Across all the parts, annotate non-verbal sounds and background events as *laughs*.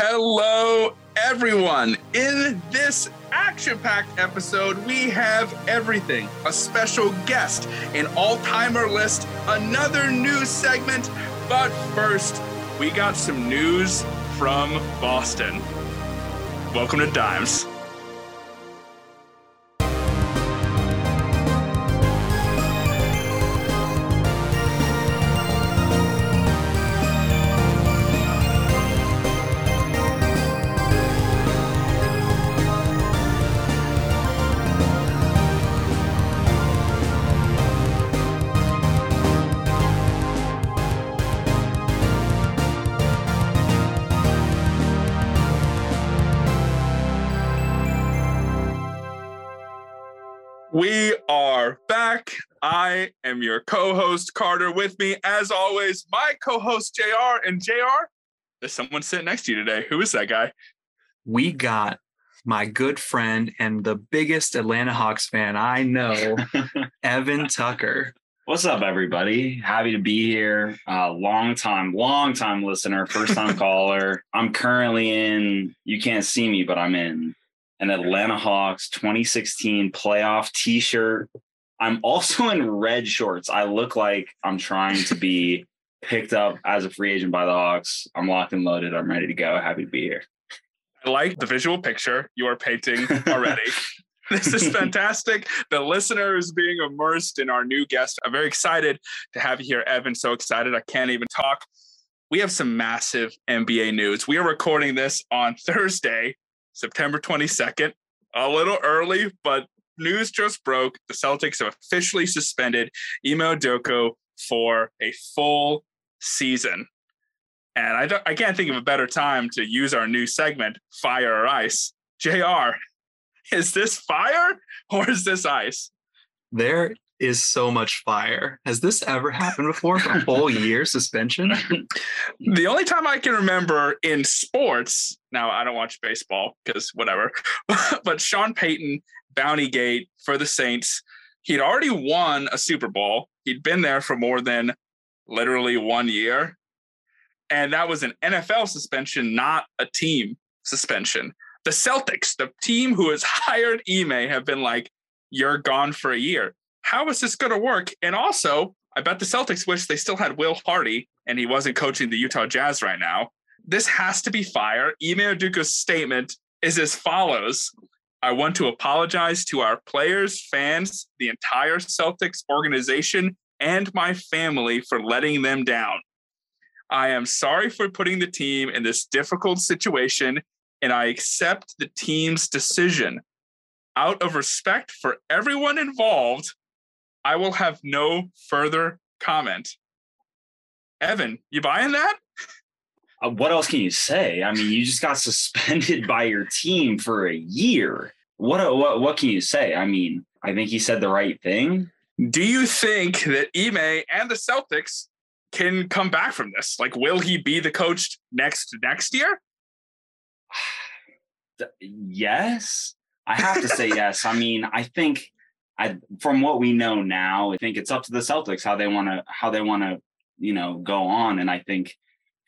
Hello, everyone. In this action packed episode, we have everything a special guest, an all timer list, another news segment. But first, we got some news from Boston. Welcome to Dimes. I am your co host, Carter. With me, as always, my co host, JR. And JR, there's someone sitting next to you today. Who is that guy? We got my good friend and the biggest Atlanta Hawks fan I know, *laughs* Evan Tucker. What's up, everybody? Happy to be here. Uh, long time, long time listener, first time *laughs* caller. I'm currently in, you can't see me, but I'm in an Atlanta Hawks 2016 playoff t shirt. I'm also in red shorts. I look like I'm trying to be picked up as a free agent by the Hawks. I'm locked and loaded. I'm ready to go. Happy to be here. I like the visual picture you are painting already. *laughs* this is fantastic. The listener is being immersed in our new guest. I'm very excited to have you here, Evan. So excited. I can't even talk. We have some massive NBA news. We are recording this on Thursday, September 22nd. A little early, but news just broke. The Celtics have officially suspended Ime Udoka for a full season. And I, don't, I can't think of a better time to use our new segment, Fire or Ice. JR, is this fire or is this ice? There is so much fire. Has this ever happened before? A whole *laughs* year suspension? the only time I can remember in sports, now I don't watch baseball because whatever, *laughs* but Sean Payton, Bounty Gate for the Saints, he'd already won a Super Bowl. He'd been there for more than literally one year. And that was an NFL suspension, not a team suspension. The Celtics, the team who has *laughs* hired Ime, have been like, you're gone for a year how is this going to work? And also, I bet the Celtics wish they still had Will Hardy and he wasn't coaching the Utah Jazz right now. This has to be fire. Ime Udoka's statement is as follows I want to apologize to our players, fans, the entire Celtics organization, and my family for letting them down. I am sorry for putting the team in this difficult situation, and I accept the team's decision. Out of respect for everyone involved, I will have no further comment. Evan, you buying that? Uh, what else can you say? I mean, you just got *laughs* suspended by your team for a year. What uh, what what can you say? I mean, I think he said the right thing. Do you think that Ime and the Celtics can come back from this? Like, will he be the coach next next year? *sighs* yes, I have to say *laughs* yes. I mean, I think I from what we know now, I think it's up to the Celtics how they want to how they want to you know go on, and I think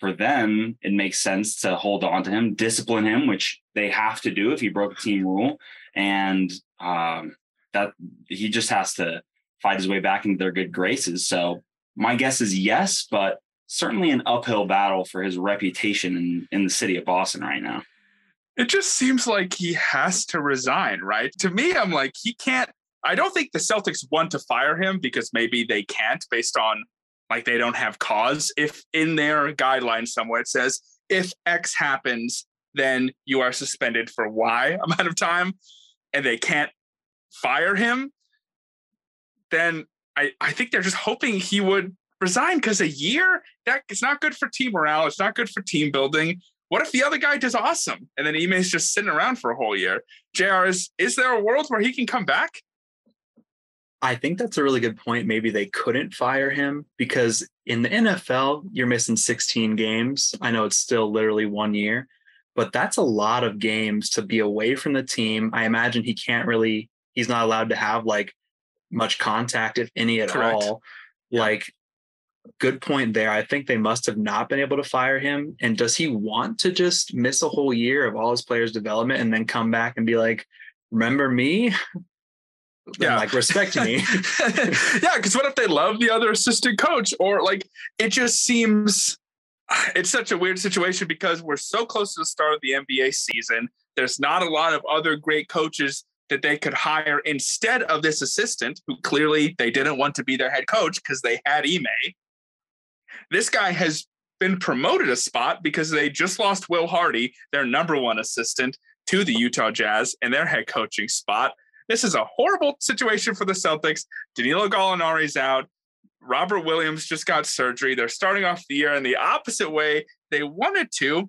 for them it makes sense to hold on to him, discipline him, which they have to do if he broke a team rule, and um, that he just has to fight his way back into their good graces. So my guess is yes, but certainly an uphill battle for his reputation in, in the city of Boston right now. It just seems like he has to resign, right? To me, I'm like, he can't I don't think the Celtics want to fire him because maybe they can't based on like they don't have cause. If in their guidelines somewhere it says if X happens, then you are suspended for Y *laughs* amount of time and they can't fire him, then I, I think they're just hoping he would resign because a year that it's not good for team morale. It's not good for team building. What if the other guy does awesome and then Ime's just sitting around for a whole year? JR, is, is there a world where he can come back? I think that's a really good point. Maybe they couldn't fire him because in the NFL, you're missing 16 games. I know it's still literally one year, but that's a lot of games to be away from the team. I imagine he can't really, he's not allowed to have like much contact, if any at Correct. all. Like, good point there. I think they must have not been able to fire him. And does he want to just miss a whole year of all his players' development and then come back and be like, remember me? *laughs* Yeah. like respect me. *laughs* yeah, because what if they love the other assistant coach? Or like it just seems it's such a weird situation because we're so close to the start of the NBA season. There's not a lot of other great coaches that they could hire instead of this assistant, who clearly they didn't want to be their head coach because they had Ime. This guy has been promoted a spot because they just lost Will Hardy, their number one assistant, to the Utah Jazz and their head coaching spot. This is a horrible situation for the Celtics. Danilo Gallinari's out. Robert Williams just got surgery. They're starting off the year in the opposite way they wanted to.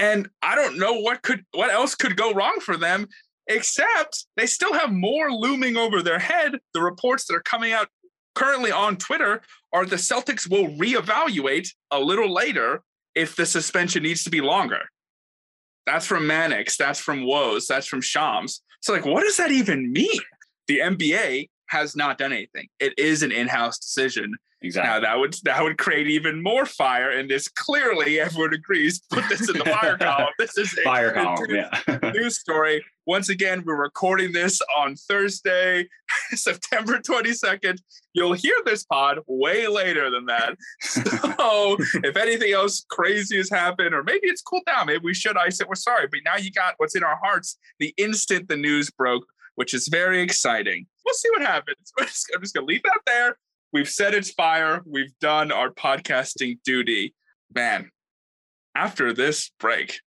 And I don't know what could what else could go wrong for them except they still have more looming over their head. The reports that are coming out currently on Twitter are the Celtics will reevaluate a little later if the suspension needs to be longer. That's from Mannix, that's from Woj, that's from Shams. So, like, what does that even mean? The NBA has not done anything. It is an in-house decision. Exactly. Now that would that would create even more fire, and this clearly everyone agrees. To put this in the fire *laughs* column. This is a Fire column. Yeah. news story. Once again, we're recording this on Thursday, *laughs* September 22nd. You'll hear this pod way later than that. *laughs* So if anything else crazy has happened, or maybe it's cooled down, maybe we should ice it. We're sorry. But now you got what's in our hearts the instant the news broke, which is very exciting. We'll see what happens. I'm just going to leave that there. We've set it's fire. We've done our podcasting duty. Man, after this break,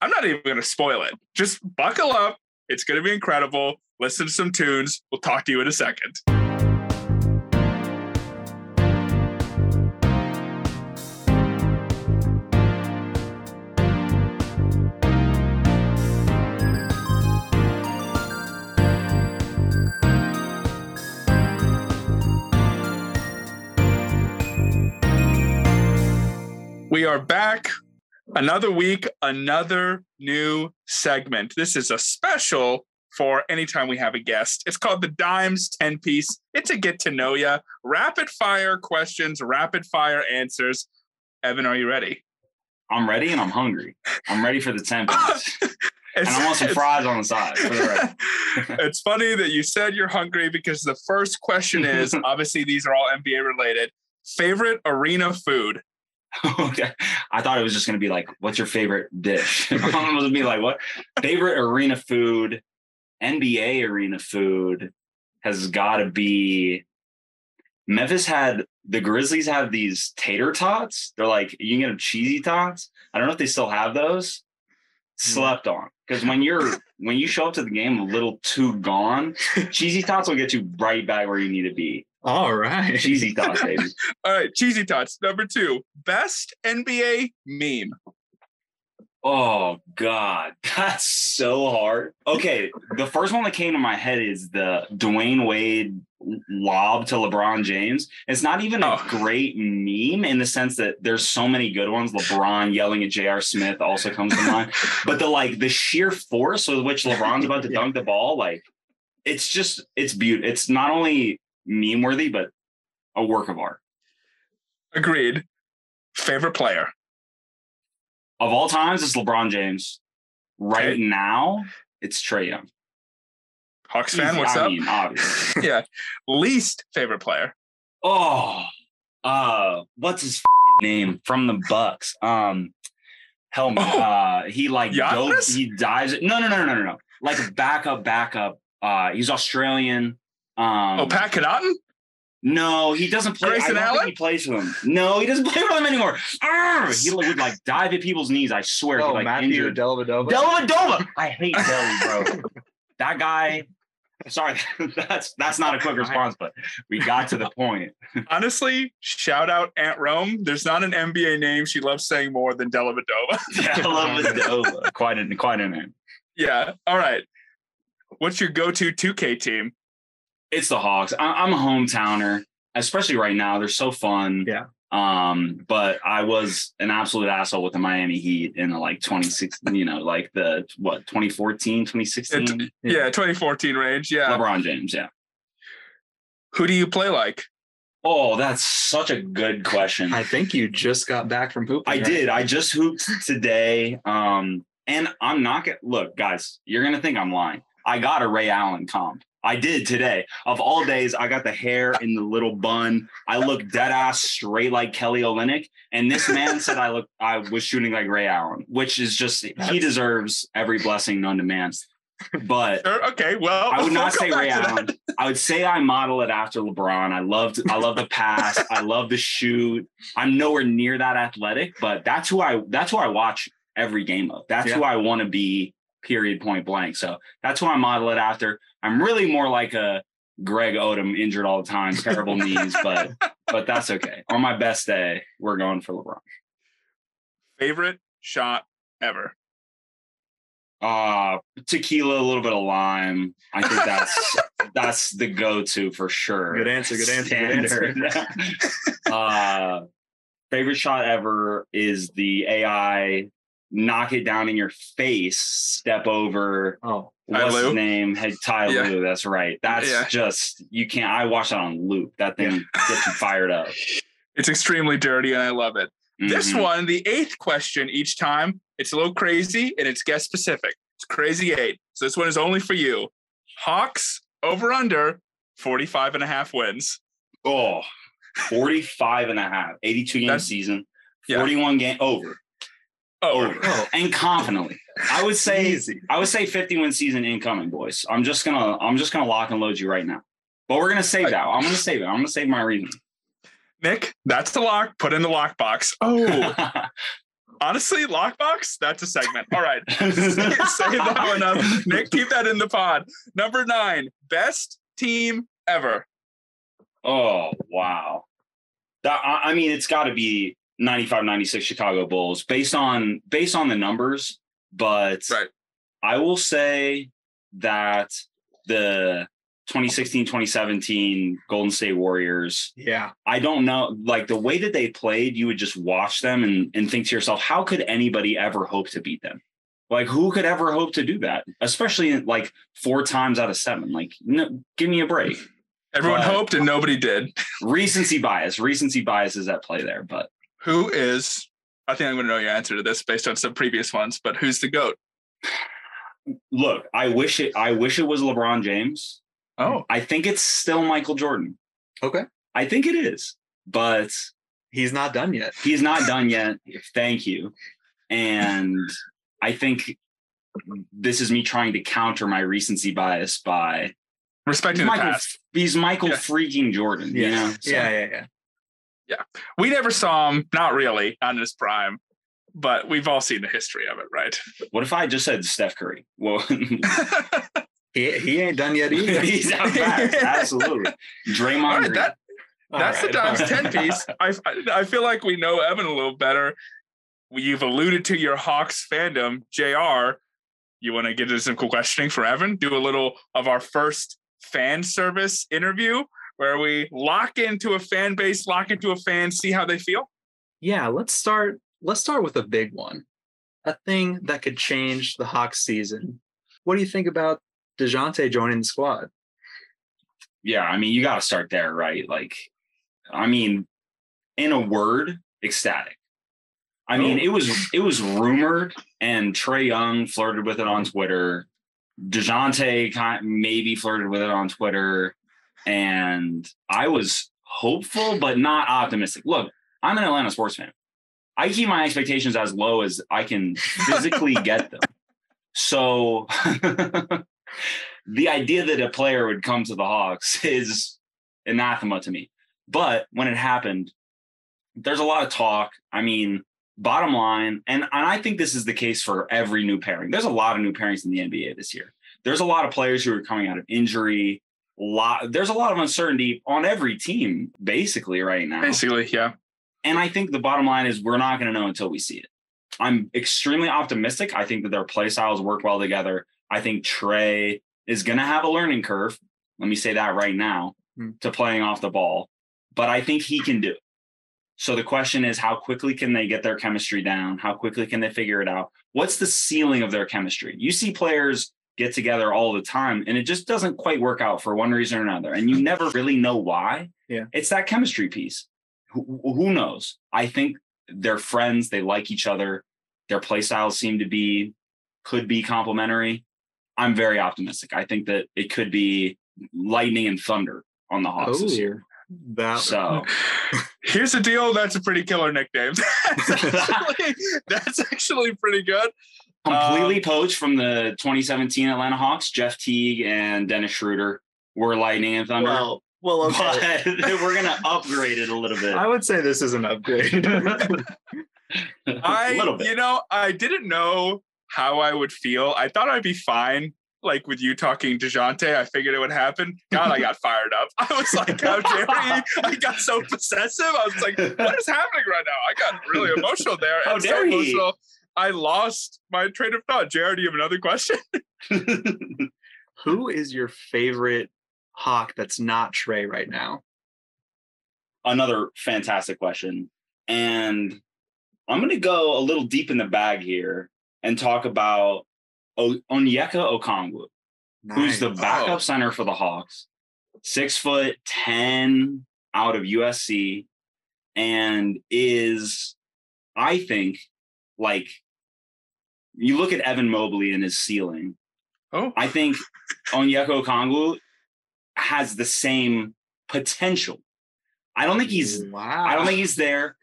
I'm not even going to spoil it. Just buckle up. It's going to be incredible. Listen to some tunes. We'll talk to you in a second. We are back. Another week, another new segment. This is a special for anytime we have a guest. It's called the Dimes 10 piece. It's a get to know ya, rapid fire questions, rapid fire answers. Evan, are you ready? I'm ready and I'm hungry. I'm ready for the 10 *laughs* piece. and I want some fries on the side. The it's funny that you said you're hungry because the first question is *laughs* obviously these are all NBA related. Favorite arena food? *laughs* okay. I thought it was just going to be like, what's your favorite dish? I'm going to be like, what? Favorite arena food, NBA arena food has got to be. Memphis had the Grizzlies have these tater tots. They're like, you can get them cheesy tots. I don't know if they still have those. Mm. Slept on. Because when you're when you show up to the game a little too gone, *laughs* cheesy tots will get you right back where you need to be. All right. Cheesy tots, baby. *laughs* All right, cheesy tots. Number two, best NBA meme. Oh God, *laughs* that's so hard. Okay, the first one that came to my head is the Dwyane Wade lob to LeBron James. It's not even a Oh. great meme in the sense that there's so many good ones. LeBron yelling at J.R. Smith also comes to mind, *laughs* but the like the sheer force with which LeBron's about to Yeah. dunk the ball, like it's just it's beautiful. It's not only meme worthy, but a work of art. Agreed. Favorite player. Of all times, it's LeBron James. Right Okay. now, it's Trae Young. Hawks fan, what's I up? mean, obviously. *laughs* yeah. Least favorite player. Oh, uh, what's his name from the Bucks? Um, help me. Oh. Uh, he like go, Giannis? he dives. No, no, no, no, no, no. Like a backup, backup. Uh, he's Australian. Um, oh, Pat Connaughton? No, he doesn't play. Grayson I don't Allen? think he plays for them. No, he doesn't *laughs* play for them anymore. Arr! He would like dive at people's knees. I swear. he Oh, like Matthew injured. Dellavedova. Dellavedova. I hate Delly, bro. *laughs* that guy. Sorry, *laughs* that's that's not a quick response, but we got to the point. Honestly, shout out Aunt Rome. There's not an NBA name she loves saying more than Dellavedova. Dellavedova, quite a quite a name. yeah. All right. What's your go-to 2K team? It's the Hawks. I, I'm a hometowner, especially right now. They're so fun. Yeah. Um, but I was an absolute asshole with the Miami Heat in the like 2016, *laughs* you know, like the what 2014, 2016. Yeah, 2014 range. Yeah. LeBron James, yeah. Who do you play like? Oh, that's such a good question. I think you just got back from pooping. I right? did. I just hooped today. Um, and I'm not gonna look, guys, you're gonna think I'm lying. I got a Ray Allen comp. I did today. Of all days, I got the hair in the little bun. I look dead ass straight like Kelly Olynyk. And this man said I look I was shooting like Ray Allen, which is just he deserves every blessing known to man. But Sure, okay, well, I would we'll not say Ray that. Allen. I would say I model it after LeBron. I loved, I love the pass. I love the shoot. I'm nowhere near that athletic, but that's who I that's who I watch every game of. That's who I want to be. Period. Point blank. So that's who I model it after. I'm really more like a Greg Oden, injured all the time, terrible knees, but *laughs* but that's okay. On my best day, we're going for LeBron. Favorite shot ever. Uh tequila, a little bit of lime. I think that's *laughs* that's the go-to for sure. Good answer. Good answer. Good answer. *laughs* Uh favorite shot ever is the AI knock it down in your face, step over. Oh, What's his name? Hey, Ty Yeah. Lue. That's right. That's Yeah. just you can't. I watch that on loop. That thing gets you fired up. *laughs* It's extremely dirty and I love it. This Mhm. one, the eighth question each time, it's a little crazy and it's guest specific. It's crazy eight. So this one is only for you. Hawks over under 45 and a half wins. Oh, 45 and a half, 82 game That's- season, yeah. 41 game over, Oh, oh over, and confidently. I would say easy. I would say 50 win season incoming, boys. I'm just gonna I'm just gonna lock and load you right now. But we're gonna save that. I'm gonna save it. I'm gonna save my reason. Nick, that's the lock. Put in the lockbox. Oh, *laughs* honestly, lockbox, that's a segment. All right. *laughs* Save that one up. Nick, keep that in the pod. Number nine, best team ever. oh wow. That I, mean it's gotta be 95, 96 Chicago Bulls based on based on the numbers, but Right. I will say that the 2016 2017 Golden State Warriors, Yeah. I don't know, like the way that they played, you would just watch them and, and think to yourself, how could anybody ever hope to beat them? Like, who could ever hope to do that? Especially in, like four times out of seven. Like, no, give me a break. Everyone But- hoped and nobody did. *laughs* Recency bias, recency bias is at play there. But Who is, I think I'm going to know your answer to this based on some previous ones, but who's the GOAT? look, I wish it, I wish it was LeBron James. Oh, I think it's still Michael Jordan. Okay. I think it is, but He's not done yet. he's not done yet. Thank you. And I think this is me trying to counter my recency bias by respecting the Michael, past. he's Michael Yeah. freaking Jordan. You know? So, Yeah. Yeah. Yeah. We never saw him, not really, on his prime, but we've all seen the history of it, right? What if I just said Steph Curry? Well, *laughs* He, he ain't done yet either. he's out fast. Absolutely. Draymond right, that, that's right, the times *laughs* all 10 piece. I, I I feel like we know Evan a little better. You've alluded to your Hawks fandom, JR. You want to get into some cool questioning for Evan? Do a little of our first fan service interview where we lock into a fan base, lock into a fan, see how they feel. Yeah, let's start. Let's start with a big one, a thing that could change the Hawks season. What do you think about Dejounte joining the squad? yeah, I mean, you got to start there, right? Like, I mean, in a word, ecstatic. I mean, it was it was rumored, and Trae Young flirted with it on Twitter. Dejounte kind of maybe flirted with it on Twitter, and I was hopeful but not optimistic. Look, I'm an Atlanta sports fan. I keep my expectations as low as I can physically *laughs* get them. So *laughs* the idea that a player would come to the Hawks is anathema to me. But when it happened, there's a lot of talk. I mean, bottom line, and, and I think this is the case for every new pairing. There's a lot of new pairings in the NBA this year. There's a lot of players who are coming out of injury. Lot there's a lot of uncertainty on every team, basically, right now. Basically, yeah. And I think the bottom line is we're not going to know until we see it. I'm extremely optimistic. I think that their play styles work well together. I think Trae is going to have a learning curve. Let me say that right now Hmm. to playing off the ball, but I think he can do it. So the question is, how quickly can they get their chemistry down? How quickly can they figure it out? What's the ceiling of their chemistry? You see players get together all the time and it just doesn't quite work out for one reason or another. And you never really know why. Yeah. It's that chemistry piece. Who, who knows? I think they're friends. They like each other. Their play styles seem to be, could be complementary. I'm very optimistic. I think that it could be lightning and thunder on the Hawks this Oh, year. That So *laughs* Here's the deal. That's a pretty killer nickname. *laughs* that's, *laughs* actually, that's actually pretty good. Completely Um, poached from the 2017 Atlanta Hawks, Jeff Teague and Dennis Schroeder were lightning and thunder. well, well, okay. but *laughs* we're gonna upgrade it a little bit. I would say this is an upgrade. *laughs* I, a little bit. you know, I didn't know how I would feel. I thought I'd be fine. Like with you talking DeJounte, I figured it would happen. God, I got fired up. I was like, how dare you? I got so possessive. I was like, what is happening right now? I got really emotional there. How and so dare he? emotional. I lost my train of thought. Jared, do you have another question? *laughs* *laughs* Who is your favorite Hawk that's not Trae right now? Another fantastic question. And I'm gonna go a little deep in the bag here and talk about o- Onyeka Okongwu. who's the backup Oh. center for the Hawks, six foot ten out of USC, and is, I think, like you look at Evan Mobley and his ceiling. Oh, I think Onyeka Okongwu has the same potential. I don't think he's. wow. I don't think he's there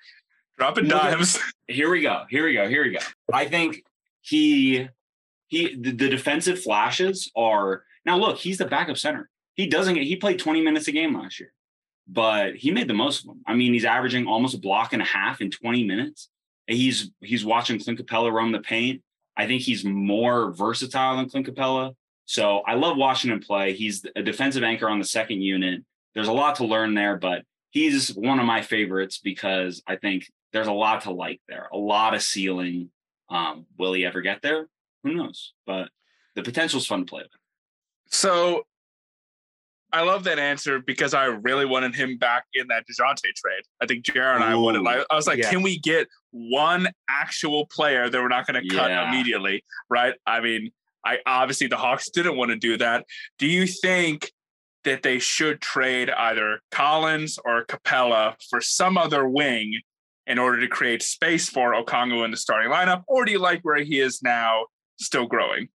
dropping Look at- dimes. *laughs* here we go here we go here we go i think he he the, the defensive flashes are now look he's the backup center he doesn't get he played 20 minutes a game last year but he made the most of them i mean he's averaging almost a block and a half in 20 minutes he's he's watching clint capela roam the paint i think he's more versatile than clint capela so i love watching him play he's a defensive anchor on the second unit there's a lot to learn there but he's one of my favorites because i think there's a lot to like there, a lot of ceiling. Um, will he ever get there? Who knows? But the potential's fun to play with. So I love that answer because I really wanted him back in that DeJounte trade. I think Jared and I wanted Ooh, like I was like, yeah. can we get one actual player that we're not going to cut Yeah. immediately? Right. I mean, I obviously the Hawks didn't want to do that. Do you think that they should trade either Collins or Capela for some other wing in order to create space for Okongwu in the starting lineup? Or do you like where he is now, still growing?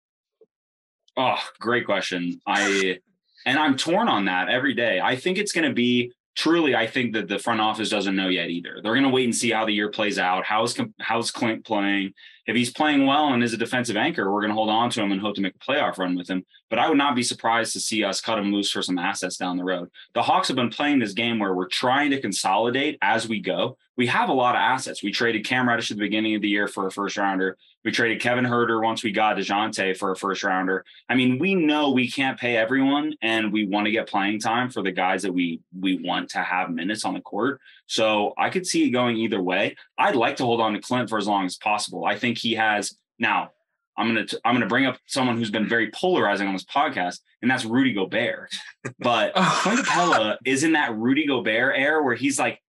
Oh, great question. I and I'm torn on that every day. I think it's going to be truly. I think that the front office doesn't know yet either. They're going to wait and see how the year plays out. How's how's Clint playing? If he's playing well and is a defensive anchor, we're going to hold on to him and hope to make a playoff run with him. But I would not be surprised to see us cut him loose for some assets down the road. The Hawks have been playing this game where we're trying to consolidate as we go. We have a lot of assets. We traded Cam Reddish at the beginning of the year for a first rounder. We traded Kevin Huerter once we got DeJounte for a first rounder. I mean, we know we can't pay everyone and we want to get playing time for the guys that we we want to have minutes on the court. So I could see it going either way. I'd like to hold on to Clint for as long as possible. I think he has now. I'm gonna t- I'm gonna bring up someone who's been very polarizing on this podcast, and that's Rudy Gobert. But *laughs* oh. Clint Capela is in that Rudy Gobert era where he's like,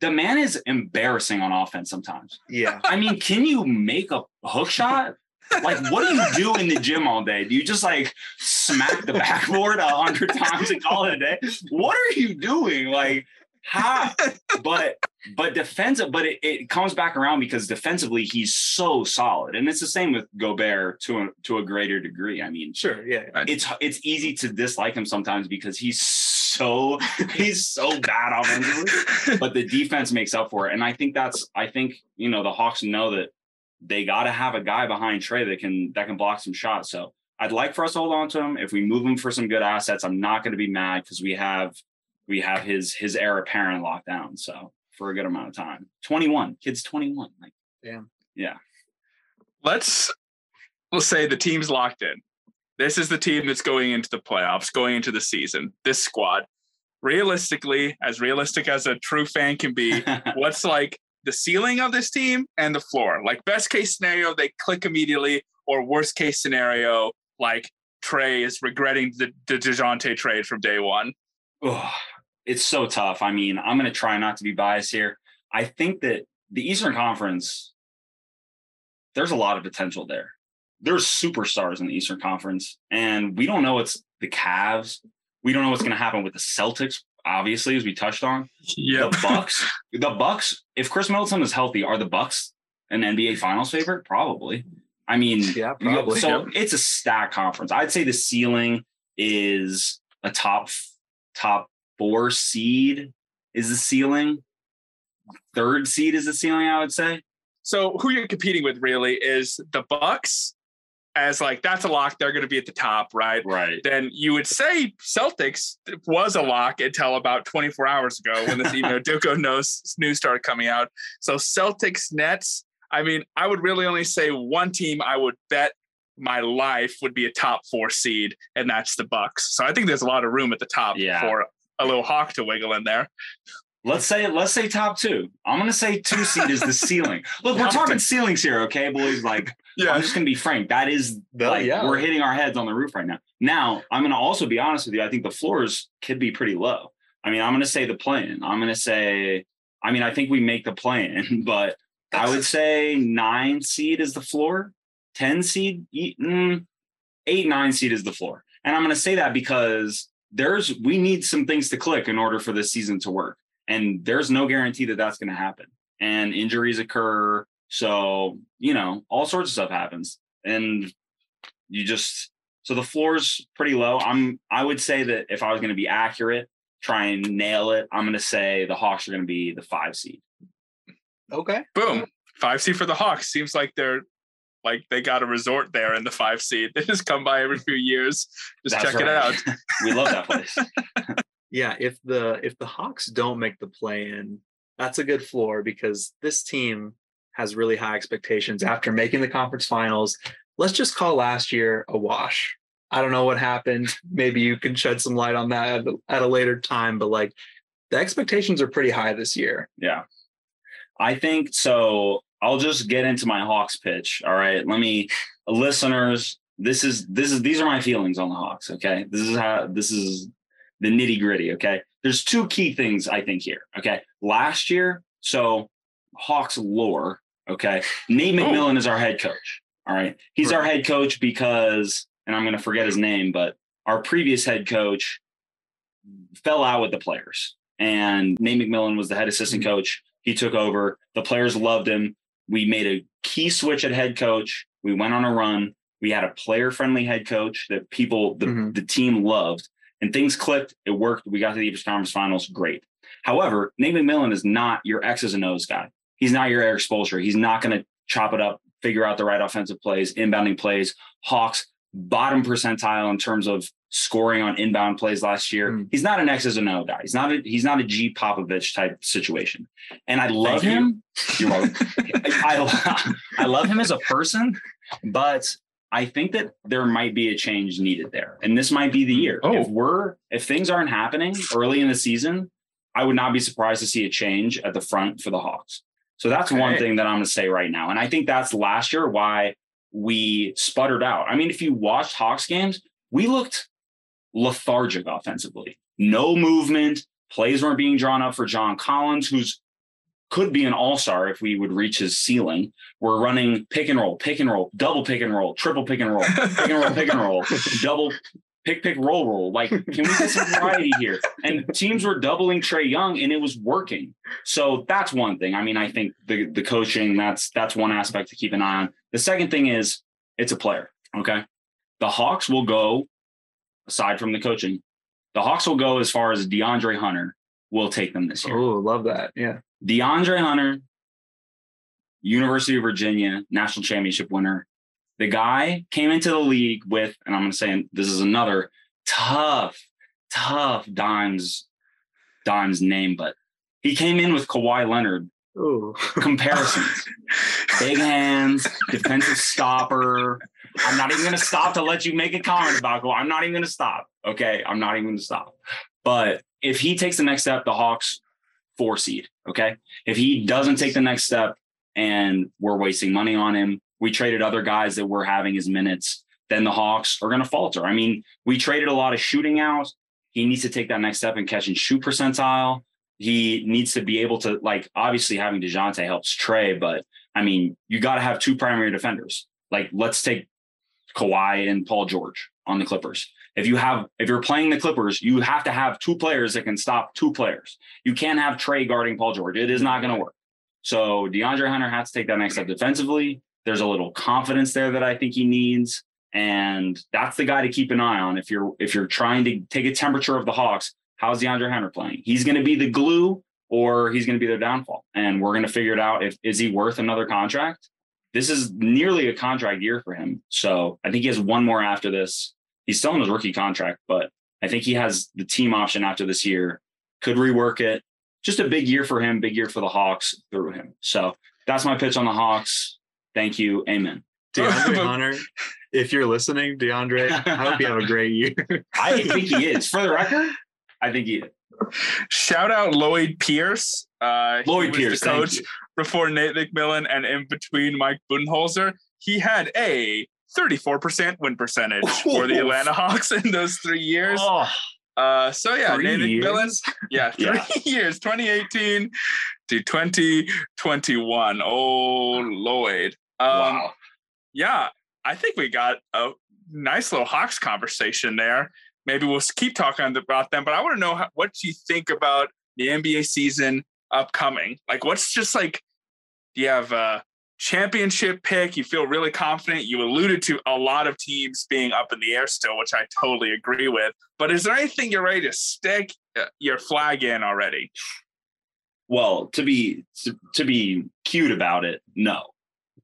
the man is embarrassing on offense sometimes. Yeah. I mean, can you make a hook shot? Like, what do you do in the gym all day? Do you just like smack the backboard a hundred times and call it a day? What are you doing? Like, how? *laughs* But but defensive, but it, it comes back around because defensively he's so solid, and it's the same with Gobert to a, to a greater degree. I mean, Sure. Yeah. it's it's easy to dislike him sometimes because he's so *laughs* he's so bad offensively but the defense makes up for it. And I think that's I think you know the Hawks know that they got to have a guy behind Trae that can that can block some shots. So I'd like for us to hold on to him. If we move him for some good assets, I'm not going to be mad because we have we have his his heir apparent locked down. So for a good amount of time, 21 kids, 21. Like Damn. yeah, let's let's say the team's locked in. This is the team that's going into the playoffs, going into the season. This squad, realistically, as realistic as a true fan can be, *laughs* what's like the ceiling of this team and the floor? Like best case scenario, they click immediately, or worst case scenario, like Trae is regretting the, the Dejounte trade from day one. Ugh, it's so tough. I mean, I'm going to try not to be biased here. I think that the Eastern Conference, there's a lot of potential there. There's superstars in the Eastern Conference, and we don't know what's the Cavs. We don't know what's going to happen with the Celtics obviously, as we touched on. Yep. The Bucks, the Bucks, if Khris Middleton is healthy, are the Bucks an NBA finals favorite? Probably. I mean, Yeah, probably. so it's a stack conference. I'd say the ceiling is a top top four seed is the ceiling. Third seed is the ceiling, I would say. So who you're competing with really is the Bucks, as like that's a lock. They're going to be at the top, right? Right. Then you would say Celtics was a lock until about 24 hours ago when this you know *laughs* Duco knows news started coming out. So Celtics Nets. I mean, I would really only say one team I would bet my life would be a top four seed, and that's the Bucks. So I think there's a lot of room at the top Yeah. for a little hawk to wiggle in there. Let's say let's say top two. I'm gonna say two seed is the *laughs* ceiling. Look, we're Top talking ceilings here, okay, boys? Like yeah. I'm just gonna be frank. That is No, like yeah. we're hitting our heads on the roof right now. Now, I'm gonna also be honest with you. I think the floors could be pretty low. I mean, I'm gonna say the play-in. I'm gonna say, I mean, I think we make the play-in, *laughs* but I would say nine seed is the floor, 10 seed, mm, eight, nine seed is the floor. And I'm gonna say that because there's we need some things to click in order for this season to work. And there's no guarantee that that's gonna happen. And injuries occur. So, you know, all sorts of stuff happens. And you just so the floor's pretty low. I'm I would say that if I was going to be accurate, try and nail it, I'm going to say the Hawks are going to be the 5 seed. okay. Boom. Five seed for the Hawks. Seems like they're like they got a resort there in the five seed. *laughs* They just come by every few years. Just That's check it out. *laughs* we love that place. *laughs* Yeah, if the if the Hawks don't make the play in, that's a good floor because this team has really high expectations after making the conference finals. Let's just call last year a wash. I don't know what happened. Maybe you can shed some light on that at a later time, but like the expectations are pretty high this year. Yeah. I think so. I'll just get into my Hawks pitch. All right. Let me listeners, this is this is these are my feelings on the Hawks. Okay. This is how this is the nitty gritty. Okay. There's two key things I think here. Okay. Last year, so Hawks lore. Okay. Nate Oh. McMillan is our head coach. All right. He's our head coach because, and I'm going to forget his name, but our previous head coach fell out with the players. And Nate McMillan was the head assistant mm. coach. He took over. The players loved him. We made a key switch at head coach. We went on a run. We had a player friendly head coach that people, the, Mhm. the team loved, and things clicked. It worked. We got to the Eastern Conference Finals. Great. However, Nate McMillan is not your X's and O's guy. He's not your Erik Spoelstra. He's not going to chop it up, figure out the right offensive plays, inbounding plays. Hawks bottom percentile in terms of scoring on inbound plays last year. Mm. He's not an X's and O guy. He's not a he's not a G Popovich type situation. And I love Thank you. him. *laughs* You're welcome. I, I love him as a person, but I think that there might be a change needed there. And this might be the year. Oh. If we're if things aren't happening early in the season, I would not be surprised to see a change at the front for the Hawks. So that's one thing that I'm going to say right now. And I think that's last year why we sputtered out. I mean, if you watched Hawks games, we looked lethargic offensively. No movement. Plays weren't being drawn up for John Collins, who's could be an all-star if we would reach his ceiling. We're running pick and roll, pick and roll, double pick and roll, triple pick and roll, pick and roll, pick and roll, *laughs* double pick, pick, roll, roll. Like, can we get some variety here? And teams were doubling Trae Young, and it was working. So that's one thing. I mean, I think the the coaching that's that's one aspect to keep an eye on. The second thing is it's a player. Okay, the Hawks will go aside from the coaching. The Hawks will go as far as DeAndre Hunter will take them this year. Oh, love that. Yeah. DeAndre Hunter, University of Virginia national championship winner. The guy came into the league with, and I'm going to say this is another tough, tough dimes, dimes name, but he came in with Kawhi Leonard Oh, *laughs* comparisons. Big hands, defensive stopper. I'm not even going to stop to let you make a comment about. I'm not even going to stop. Okay. I'm not even going to stop. But if he takes the next step, the Hawks four seed. Okay. If he doesn't take the next step and we're wasting money on him, we traded other guys that were having his minutes, then the Hawks are going to falter. I mean, we traded a lot of shooting out. He needs to take that next step and catch and shoot percentile. He needs to be able to, like, obviously having DeJounte helps Trae, but I mean, you got to have two primary defenders. Like, let's take Kawhi and Paul George on the Clippers. If you have, if you're playing the Clippers, you have to have two players that can stop two players. You can't have Trae guarding Paul George. It is not going to work. So DeAndre Hunter has to take that next step defensively. There's a little confidence there that I think he needs, and that's the guy to keep an eye on if you're if you're trying to take a temperature of the Hawks. How's DeAndre Hunter playing? He's going to be the glue, or he's going to be their downfall, and we're going to figure it out. If is he worth another contract? This is nearly a contract year for him, so I think he has one more after this. He's still in his rookie contract, but I think he has the team option after this year. Could rework it. Just a big year for him, big year for the Hawks through him. So that's my pitch on the Hawks. Thank you. Amen. DeAndre *laughs* Hunter, if you're listening, DeAndre, I hope you have a great year. *laughs* I think he is. For the record, I think he. Shout out Lloyd Pierce. Uh, Lloyd Pierce, coach before Nate McMillan and in between Mike Budenholzer. He had a 34% win percentage for the Atlanta Hawks in those three years. Oh, Uh, so yeah, Three Nate McMillan. Yeah, *laughs* three Yeah. *laughs* years, 2018 to 2021. Oh, Lloyd. Um, wow. yeah, I think we got a nice little Hawks conversation there. Maybe we'll keep talking about them, but I want to know how, what you think about the NBA season upcoming. Like, what's just like, do you have a championship pick? You feel really confident. You alluded to a lot of teams being up in the air still, which I totally agree with. But is there anything you're ready to stick uh, your flag in already? Well, to be to, to be cute about it, no,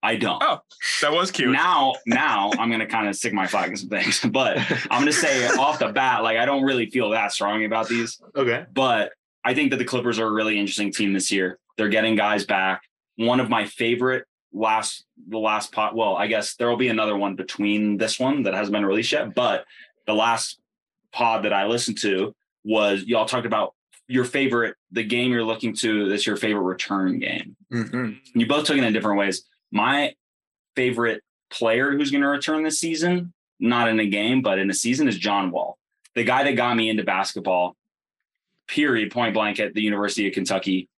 I don't. Oh, That was cute. Now, now I'm gonna kind of stick my flag in some things, *laughs* but I'm gonna say off the bat, like I don't really feel that strongly about these. Okay. But I think that the Clippers are a really interesting team this year. They're getting guys back. One of my favorite last the last pot. Well, I guess there will be another one between this one that hasn't been released yet. But the last pod that I listened to was y'all talked about your favorite, the game you're looking to. That's your favorite return game. Mhm. You both took it in different ways. My favorite player who's going to return this season, not in a game, but in a season, is John Wall, the guy that got me into basketball. Period. Point blank at the University of Kentucky.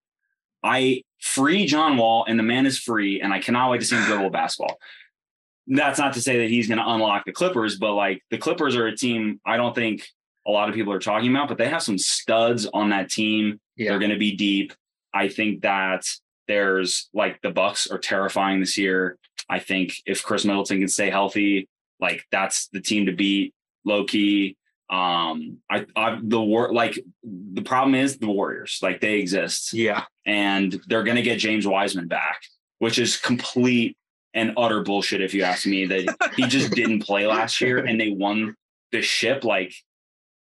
I free John Wall, and the man is free, and I cannot wait to see him dribble *sighs* basketball. That's not to say that he's going to unlock the Clippers, but like the Clippers are a team I don't think a lot of people are talking about, but they have some studs on that team. Yeah. They're going to be deep. I think that there's like the Bucks are terrifying this year. I think if Khris Middleton can stay healthy, like that's the team to beat. Low key, um, I, I the war like the problem is the Warriors, like they exist, Yeah. and they're going to get James Wiseman back, which is complete and utter bullshit if you ask me. That he just *laughs* didn't play last year and they won the ship. Like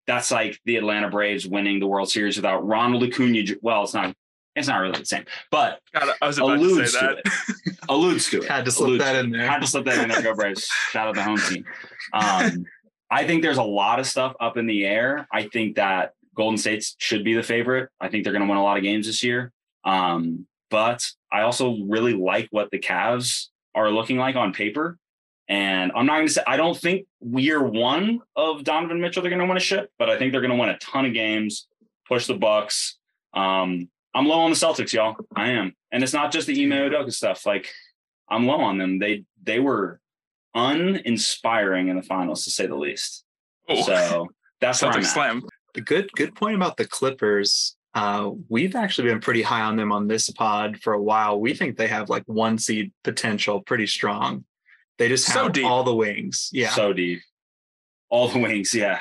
that's like the Atlanta Braves winning the World Series without Ronald Acuna. Well, it's not. It's not really the same, but God, I was about to alludes say to that. it. Alludes to it. Had to slip Alludes that in there. Had to slip that in there. Go Braves! Shout out the home team. Um, I think there's a lot of stuff up in the air. I think that Golden State should be the favorite. I think they're going to win a lot of games this year. Um, but I also really like what the Cavs are looking like on paper. And I'm not going to say I don't think year one of Donovan Mitchell they're going to win a ship, but I think they're going to win a ton of games, push the Bucks. Um, I'm low on the Celtics, y'all. I am, and it's not just the Ime Udoka stuff. Like I'm low on them. They they were uninspiring in the finals, to say the least. Oh, So that's where I'm Celtic at. slam. A good good point about the Clippers. Uh, we've actually been pretty high on them on this pod for a while. We think they have like one seed potential, pretty strong. They just So have deep. all the wings. Yeah. so deep. All the *laughs* wings, yeah.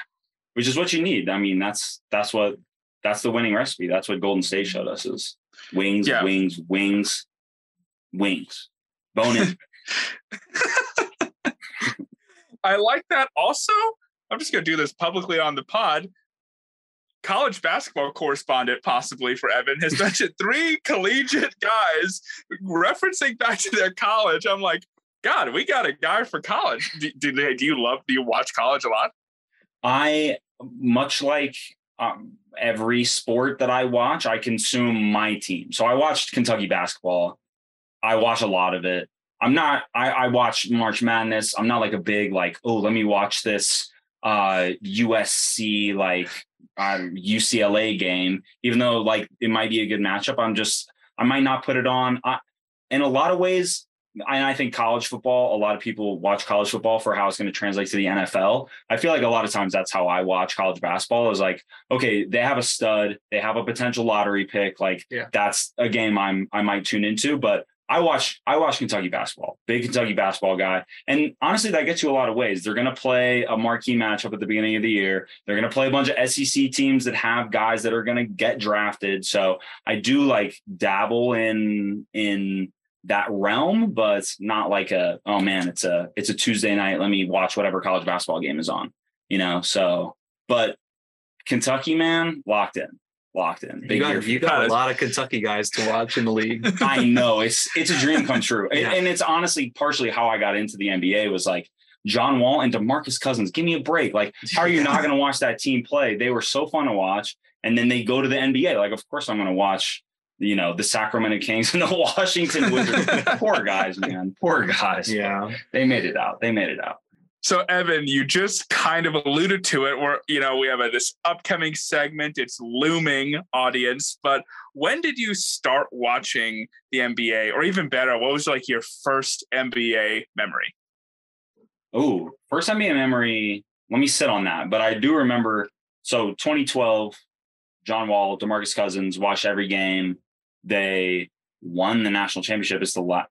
Which is what you need. I mean, that's that's what that's the winning recipe. That's what Golden State showed us is wings, Yeah. wings, wings, wings. Bone in. *laughs* I like that. Also, I'm just going to do this publicly on the pod. College basketball correspondent, possibly for Evan, has *laughs* mentioned three collegiate guys referencing back to their college. I'm like, God, we got a guy for college. Do, do, they, do you love? Do you watch college a lot? I much like um, every sport that I watch, I consume my team. So I watched Kentucky basketball. I watch a lot of it. I'm not. I, I watch March Madness. I'm not like a big like. Oh, let me watch this uh USC like um, UCLA game. Even though like it might be a good matchup, I'm just I might not put it on. I, in a lot of ways, and I think college football, a lot of people watch college football for how it's going to translate to the NFL. I feel like a lot of times that's how I watch college basketball is like, okay, they have a stud, they have a potential lottery pick. Like Yeah. that's a game I'm I might tune into. But I watch I watch Kentucky basketball, big Kentucky basketball guy. And honestly, that gets you a lot of ways. They're gonna play a marquee matchup at the beginning of the year. They're gonna play a bunch of SEC teams that have guys that are gonna get drafted. So I do like dabble in in that realm, but it's not like a oh man, it's a it's a Tuesday night. Let me watch whatever college basketball game is on. You know, so but Kentucky man, locked in, locked in. You Big year got, you got a lot of Kentucky guys to watch in the league. *laughs* I know it's it's a dream come true, *laughs* And- Yeah. and it's honestly partially how I got into the NBA was like John Wall and Demarcus Cousins. Give me a break. Like, how are you *laughs* not going to watch that team play? They were so fun to watch, and then they go to the NBA. Like, of course I'm going to watch. You know the Sacramento Kings and the *laughs* Washington Wizards. *laughs* Poor guys, man. Poor guys. Yeah. They made it out. They made it out. So Evan, you just kind of alluded to it. Where you know we have a, this upcoming segment. It's looming, audience. But when did you start watching the NBA, or even better, what was like your first NBA memory? Oh, first NBA memory. Let me sit on that. But I do remember. So 2012, John Wall, Demarcus Cousins watched every game. They won the national championship. It's the last.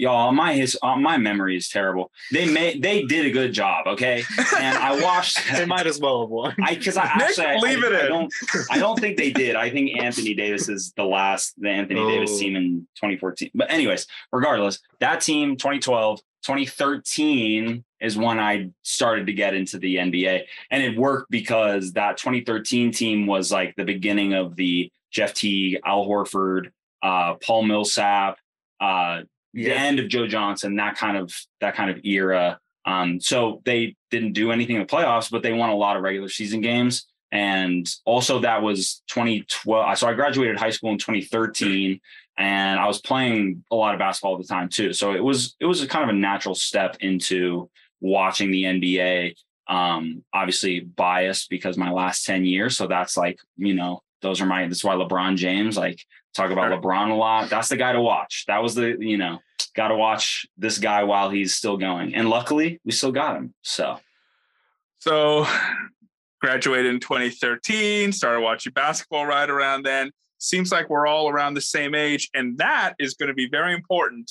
Y'all, my his uh, my memory is terrible. They made they did a good job, okay. And I watched. *laughs* They might as well have won. I because I actually I, leave I, it I in. don't I don't think they did. I think Anthony Davis is the last the Anthony Oh. Davis team in 2014. But anyways, regardless, that team 2012, 2013 is when I started to get into the NBA, and it worked because that 2013 team was like the beginning of the Jeff Teague, Al Horford, uh, Paul Millsap, uh, the end of Joe Johnson, that kind of that kind of era. Um, so they didn't do anything in the playoffs, but they won a lot of regular season games. And also that was 2012. So I graduated high school in 2013 and I was playing a lot of basketball at the time too. So it was it was a kind of a natural step into watching the NBA. Um, obviously biased because my last 10 years. So that's like, you know, those are my that's why LeBron James, like talk about Sure. LeBron a lot. That's the guy to watch. That was the, you know, got to watch this guy while he's still going. And luckily, we still got him. So, So *sighs* graduated in 2013, started watching basketball right around then. Seems like we're all around the same age, and that is going to be very important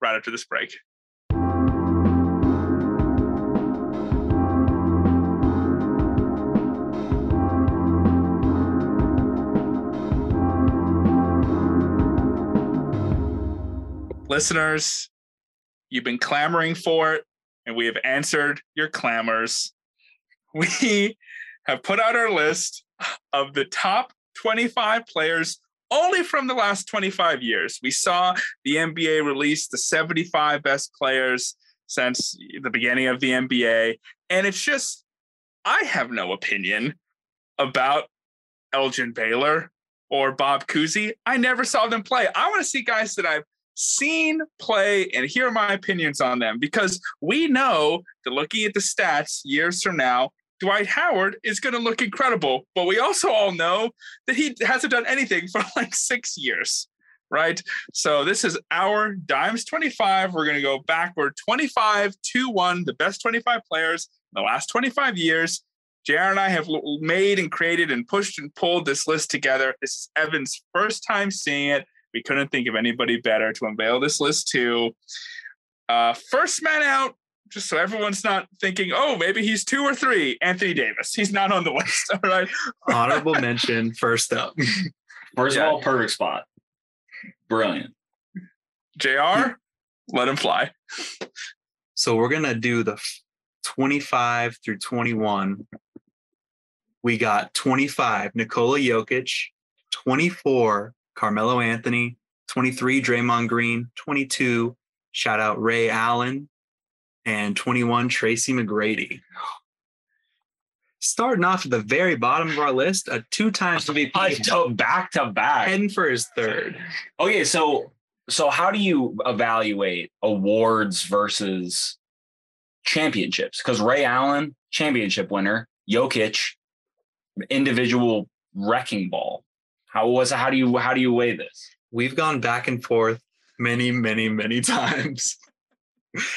right after this break. Listeners, you've been clamoring for it, and we have answered your clamors. *laughs* We have put out our list of the top 25 players only from the last 25 years. We saw the NBA release the 75 best players since the beginning of the NBA. And it's just, I have no opinion about Elgin Baylor or Bob Cousy. I never saw them play. I want to see guys that I've seen play and hear my opinions on them because we know that looking at the stats years from now, Dwight Howard is going to look incredible. But we also all know that he hasn't done anything *laughs* for like six years, right? So this is our Dimes 25. We're going to go backward 25 to 1, the best 25 players in the last 25 years. JR and I have made and created and pushed and pulled this list together. This is Evan's first time seeing it. We couldn't think of anybody better to unveil this list to. Uh, first man out, just so everyone's not thinking, oh, maybe he's two or three. Anthony Davis. He's not on the *laughs* list. All right. Honorable mention first up. *laughs* first Yeah. of all, perfect spot. Brilliant. JR, let him fly. So we're gonna do the 25 through 21. We got 25 Nikola Jokic, 24 Carmelo Anthony, 23 Draymond Green, 22 shout out Ray Allen, and 21 Tracy McGrady. Starting off at the very bottom of our list, a two-time MVP, *laughs* I don't back to back. heading for his third. Okay, so so how do you evaluate awards versus championships? Because Ray Allen, championship winner, Jokic, individual wrecking ball. How was how do you how do you weigh this? We've gone back and forth many, many, many *laughs* times.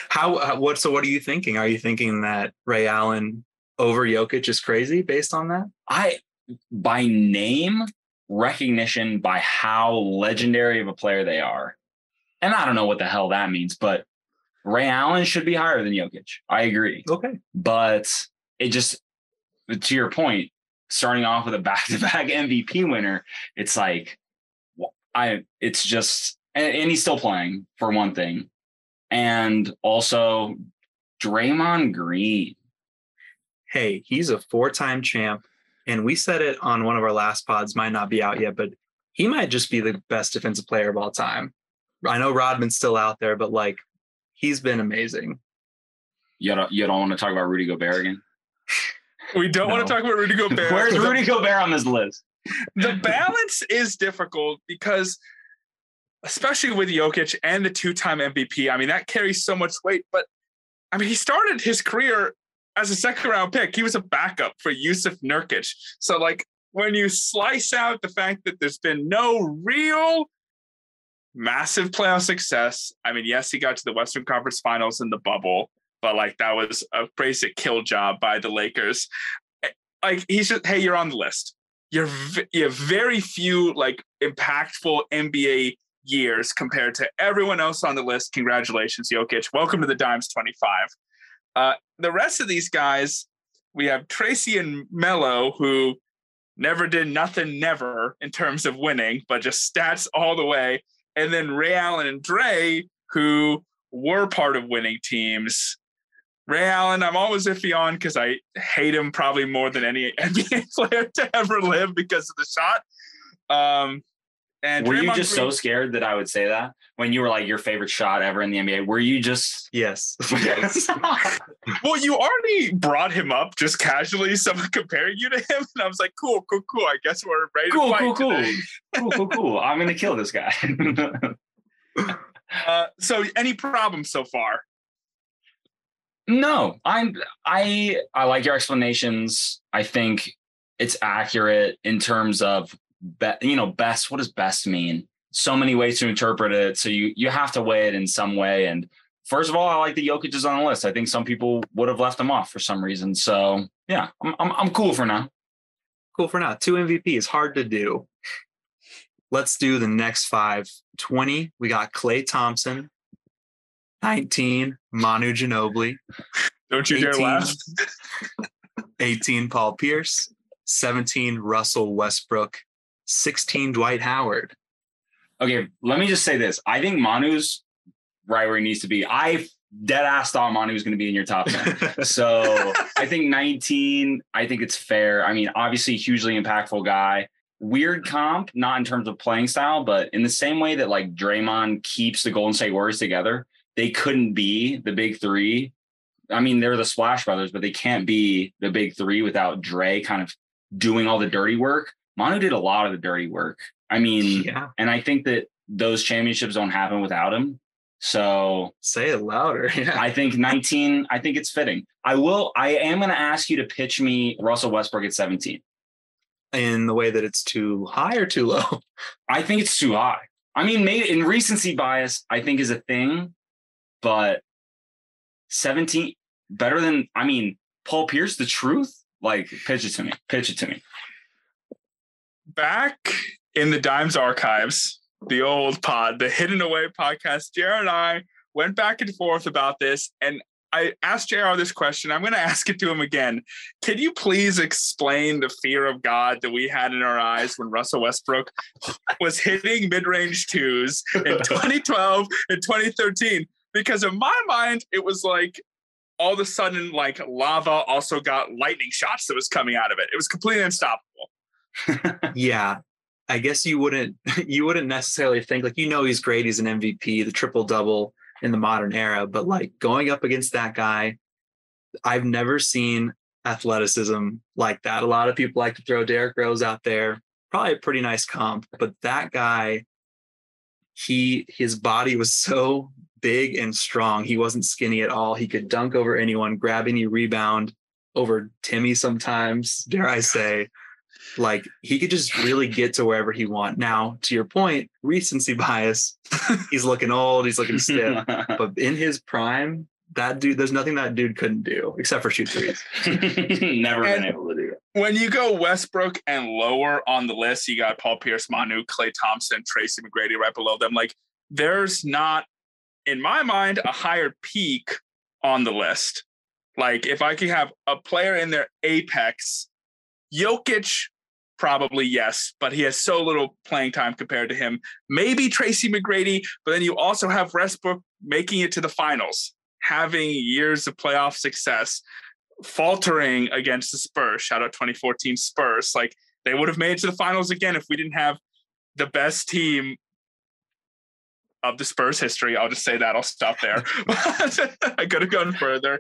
How, how what so what are you thinking? Are you thinking that Ray Allen over Jokic is crazy based on that? I by name recognition by how legendary of a player they are. And I don't know what the hell that means, but Ray Allen should be higher than Jokic. I agree. Okay. But it just to your point, starting off with a back-to-back *laughs* MVP winner, it's like I it's just and, and he's still playing for one thing. And also Draymond Green. Hey, he's a four-time champ. And we said it on one of our last pods, might not be out yet, but he might just be the best defensive player of all time. I know Rodman's still out there, but like he's been amazing. You don't, you don't want to talk about Rudy Gobert again? *laughs* We don't no. want to talk about Rudy Gobert. Where's Rudy Gobert on this list? The balance is difficult because, especially with Jokic and the two-time MVP, I mean that carries so much weight. But I mean, he started his career as a second-round pick. He was a backup for Jusuf Nurkic. So, like, when you slice out the fact that there's been no real massive playoff success. I mean, yes, he got to the Western Conference Finals in the bubble, but like that was a basic kill job by the Lakers. Eh, like he's just, hey, you're on the list. You're you have very few like impactful NBA years compared to everyone else on the list. Congratulations, Jokic. Welcome to the Dimes 25. Uh, the rest of these guys, we have Tracy and Melo, who never did nothing, never in terms of winning, but just stats all the way and then Ray Allen and Dre, who were part of winning teams. Ray Allen, I'm always iffy on because I hate him probably more than any *laughs* NBA player to ever live because of the shot. Um, and were Draymond you just Green, so scared that I would say that when you were like your favorite shot ever in the NBA? Were you just yes? yes. *laughs* well, you already brought him up just casually. Someone comparing you to him, and I was like, cool, cool, cool. I guess we're ready cool, to fight cool, cool, cool, cool, cool. I'm gonna kill this guy. *laughs* uh, so, any problems so far? No, I'm. I I like your explanations. I think it's accurate in terms of be, you know, best, what does best mean? So many ways to interpret it. So you you have to weigh it in some way. And first of all, I like the Jokic is on the list. I think some people would have left him off for some reason. So yeah, I'm I'm, I'm cool for now. Cool for now. Two MVPs, is hard to do. Let's do the next five. 20, we got Klay Thompson. 19, Manu Ginobili. Don't you 18, dare laugh. *laughs* 18, Paul Pierce. 17, Russell Westbrook. 16 Dwight Howard. Okay, let me just say this. I think Manu's right where he needs to be. I dead ass thought Manu was going to be in your top 10. *laughs* so I think 19, I think it's fair. I mean, obviously, hugely impactful guy. Weird comp, not in terms of playing style, but in the same way that like Draymond keeps the Golden State Warriors together, they couldn't be the big three. I mean, they're the Splash Brothers, but they can't be the big three without Dre kind of doing all the dirty work. Manu did a lot of the dirty work. I mean, yeah. and I think that those championships don't happen without him. So say it louder. *laughs* Yeah. I think 19, I think it's fitting. I will, I am going to ask you to pitch me Russell Westbrook at 17. In the way that it's too high or too low? I think it's too high. I mean, maybe in recency bias, I think is a thing, but 17 better than, I mean, Paul Pierce, the truth? Like, pitch it to me. Pitch it to me back in the Dimes archives, the old pod, the Hidden Away podcast, JR and I went back and forth about this. And I asked JR this question. I'm going to ask it to him again. Can you please explain the fear of God that we had in our eyes when Russell Westbrook *laughs* was hitting mid range twos in *laughs* 2012 and 2013? Because in my mind, it was like all of a sudden, like lava also got lightning shots that was coming out of it. It was completely unstoppable *laughs* yeah. I guess you wouldn't *laughs* you wouldn't necessarily think like you know he's great, he's an MVP, the triple double in the modern era, but like going up against that guy, I've never seen athleticism like that. A lot of people like to throw Derrick Rose out there, probably a pretty nice comp, but that guy, he his body was *laughs* so big and strong. He wasn't skinny at all. He could dunk over anyone, grab any rebound over Timmy sometimes, dare I say. Like he could just really get to wherever he want. Now, to your point, recency bias. *laughs* he's looking old. He's looking stiff. *laughs* But in his prime, that dude, there's nothing that dude couldn't do except for shoot threes. *laughs* Never And- been able to do it. when you go Westbrook and lower on the list, you got Paul Pierce, Manu, Klay Thompson, Tracy McGrady right below them. Like there's not, in my mind, a higher peak on the list. Like if I could have a player in their apex, Jokic, probably yes, but he has so little playing time compared to him. Maybe Tracy McGrady, but then you also have Westbrook making it to the finals, having years of playoff success faltering against the Spurs. Shout out 2014 Spurs. Like they would have made it to the finals again if we didn't have the best team of the Spurs history. I'll just say that. I'll stop there. *laughs* I could have gone further.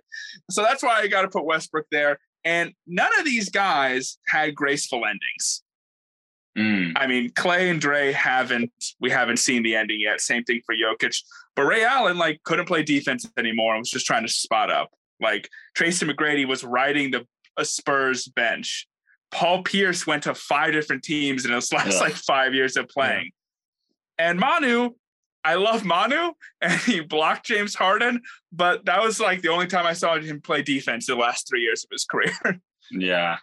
So that's why I got to put Westbrook there. And none of these guys had graceful endings. Mm. I mean, Klay and Dre haven't we haven't seen the ending yet. Same thing for Jokic. But Ray Allen like couldn't play defense anymore and was just trying to spot up. Like Tracy McGrady was riding the a Spurs bench. Paul Pierce went to five different teams in his last Yeah. like five years of playing. And Manu, I love Manu, and he blocked James Harden, but that was like the only time I saw him play defense the last three years of his *laughs* career. Yeah.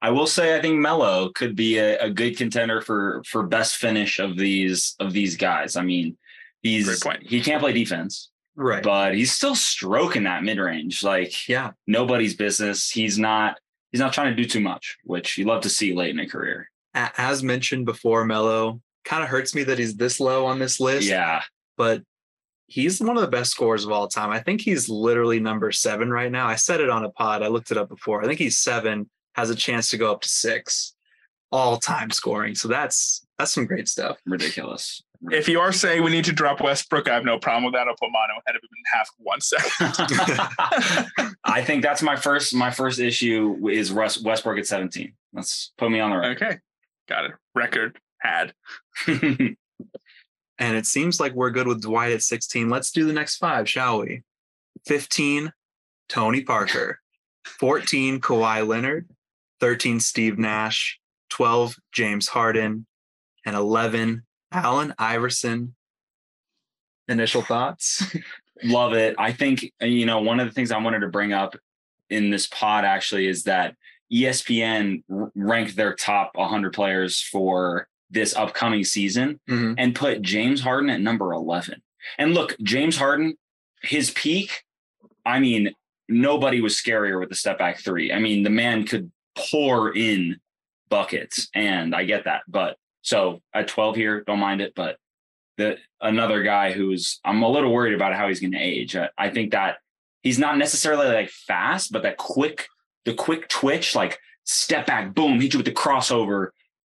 I will say I think Melo could be a, a good contender for for best finish of these of these guys. I mean, he's he can't play defense, Right. but he's still stroking that mid range like yeah. nobody's business. He's not he's not trying to do too much, which you love to see late in a career. As mentioned before, Melo kind of hurts me that he's this low on this list. Yeah. but he's one of the best scorers of all time. I think he's literally number seven right now. I said it on a pod. I looked it up before. I think he's seven, has a chance to go up to six all time scoring. So that's that's some great stuff. Ridiculous. if you are saying we need to drop Westbrook, I have no problem with that. I'll put Manu ahead of him in half one second. *laughs* I think that's my first my first issue is Russ Westbrook at 17. Let's put me on the right. Okay. Got it. Record had. *laughs* And it seems like we're good with Dwight at 16. Let's do the next five, shall we? 15, Tony Parker. 14, Kawhi Leonard. 13, Steve Nash. 12, James Harden. And 11, Allen Iverson. Initial thoughts? Love it. I think uh, you know one of the things I wanted to bring up in this pod actually is that ESPN ranked their top 100 players for this upcoming season Mhm. and put James Harden at number 11. And look, James Harden, his peak, I mean, nobody was scarier with the step back three. I mean, the man could pour in buckets, and I get that. But so at 12 here, don't mind it. But the another guy who's I'm a little worried about how he's going to age. I, I think that he's not necessarily like fast, but that quick, the quick twitch, like step back, boom, hit you with the crossover,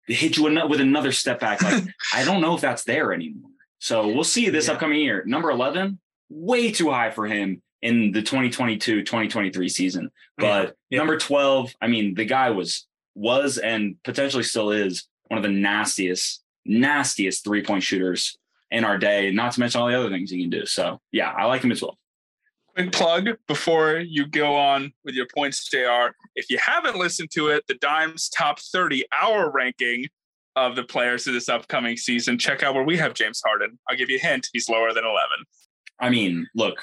hit you with another step back. Like *laughs* I don't know if that's there anymore. So we'll see this Yeah. upcoming year. Number 11, way too high for him in the 2022 2023 season. But Yeah. number 12, I mean, the guy was, was, and potentially still is one of the nastiest, nastiest three point shooters in our day, not to mention all the other things he can do. So yeah, I like him as well. Quick plug before you go on with your points, JR. If you haven't listened to it, the Dimes top 30 hour ranking of the players of this upcoming season, check out where we have James Harden. I'll give you a hint. He's lower than 11. I mean, look,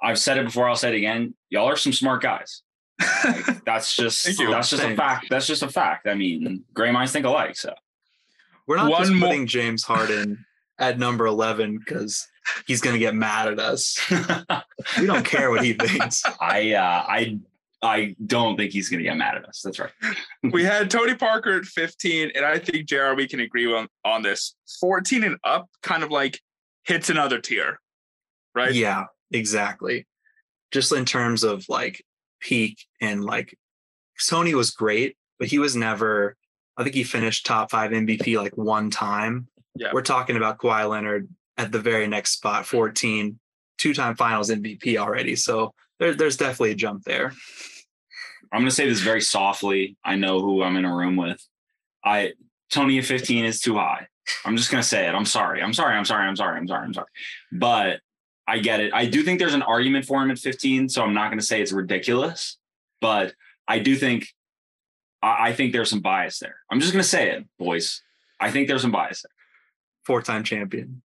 I've said it before, I'll say it again. Y'all are some smart guys. *laughs* That's just that's just a fact. That's just a fact. I mean, gray minds think alike. So We're not One just more- putting James Harden at number 11 because he's going to get mad at us. *laughs* We don't care what he thinks. I uh I I don't think he's gonna get mad at us. That's right. we had Tony Parker at 15, and I think JR, we can agree on, on this. 14 and up kind of like hits another tier, right? Yeah, exactly. Just in terms of like peak and like Tony was great, but he was never, I think he finished top five MVP like one time. Yeah. We're talking about Kawhi Leonard at the very next spot, mm. 14, two time finals MVP already. So there, there's definitely a jump there. I'm gonna say this very softly. I know who I'm in a room with. I Tony at 15 is too high. I'm just gonna say it. I'm sorry. I'm sorry. I'm sorry. I'm sorry. I'm sorry. I'm sorry. But I get it. I do think there's an argument for him at 15, so I'm not gonna say it's ridiculous. But I do think I, I think there's some bias there. I'm just gonna say it, boys. I think there's some bias there. Four-time champion.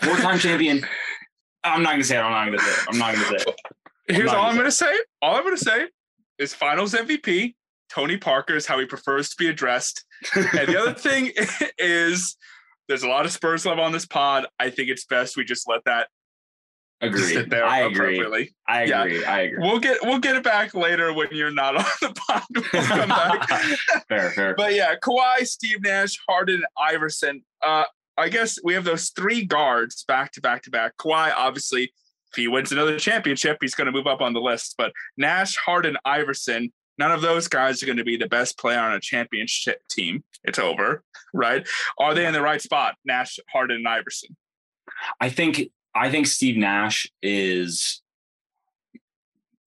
Four-time champion. *laughs* I'm not gonna say it. I'm not gonna say it. I'm not gonna say it. Here's all I'm gonna going to say. All I'm going to say is Finals MVP. Tony Parker is how he prefers to be addressed. And the other *laughs* thing is, there's a lot of Spurs love on this pod. I think it's best we just let that Agreed. sit there I agree. appropriately. I Yeah. agree. I agree. We'll get we'll get it back later when you're not on the pod. We'll come back. *laughs* fair, fair. But yeah, Kawhi, Steve Nash, Harden, Iverson. Uh, I guess we have those three guards back to back to back. Kawhi, obviously, if he wins another championship, he's going to move up on the list. But Nash, Harden, Iverson, none of those guys are going to be the best player on a championship team. It's over, right? Are they in the right spot? Nash, Harden, and Iverson. I think I think Steve Nash is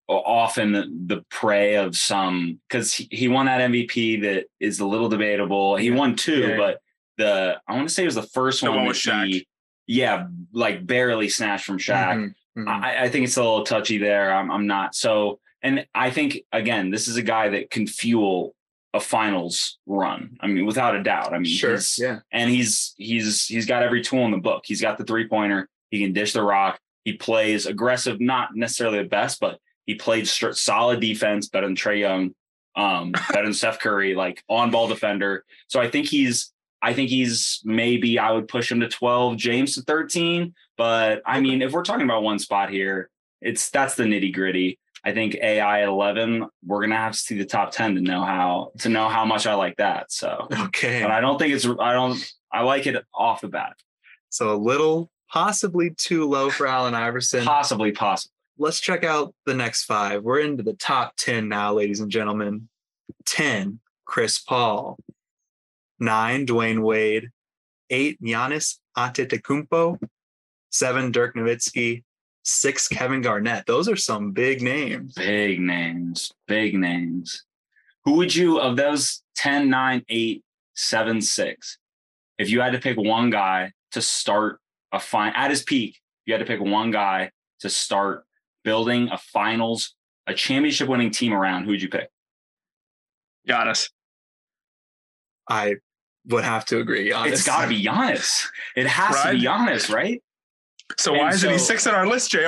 often the, prey of some because he, he won that MVP that is a little debatable. He won two, Yeah. but the I want to say it was the first The one, one that with Shaq. he, yeah, like barely snatched from Shaq. Mhm, mhm. I, I think it's a little touchy there. I'm, I'm not so, and I think again, this is a guy that can fuel a finals run. I mean, without a doubt. I mean, sure. he's- Yeah. and he's he's he's got every tool in the book. He's got the three pointer. He can dish the rock. He plays aggressive, not necessarily the best, but he played str- solid defense, better than Trae Young, um, better than Steph Curry, like on ball defender. So I think he's I think he's maybe I would push him to 12, James to 13. But I mean, if we're talking about one spot here, it's that's the nitty gritty. I think AI at 11, we're gonna have to see the top 10 to know how to know how much I like that. So Okay. but I don't think it's I don't I like it off the bat. So a little possibly too low for Allen Iverson. Possibly, possibly. Let's check out the next five. We're into the top 10 now, ladies and gentlemen. 10, Chris Paul. Nine, Dwyane Wade. Eight, Giannis Antetokounmpo. Seven, Dirk Nowitzki. Six, Kevin Garnett. Those are some big names. Big names, big names. Who would you of those 10, 9, 8, 7, 6? If you had to pick one guy to start a fine at his peak, you had to pick one guy to start building a finals, a championship winning team around, who would you pick? Giannis. I would have to agree. Honestly. It's got to be Giannis. It has to be Giannis, right? So And why isn't he so- six on our list, Jr.?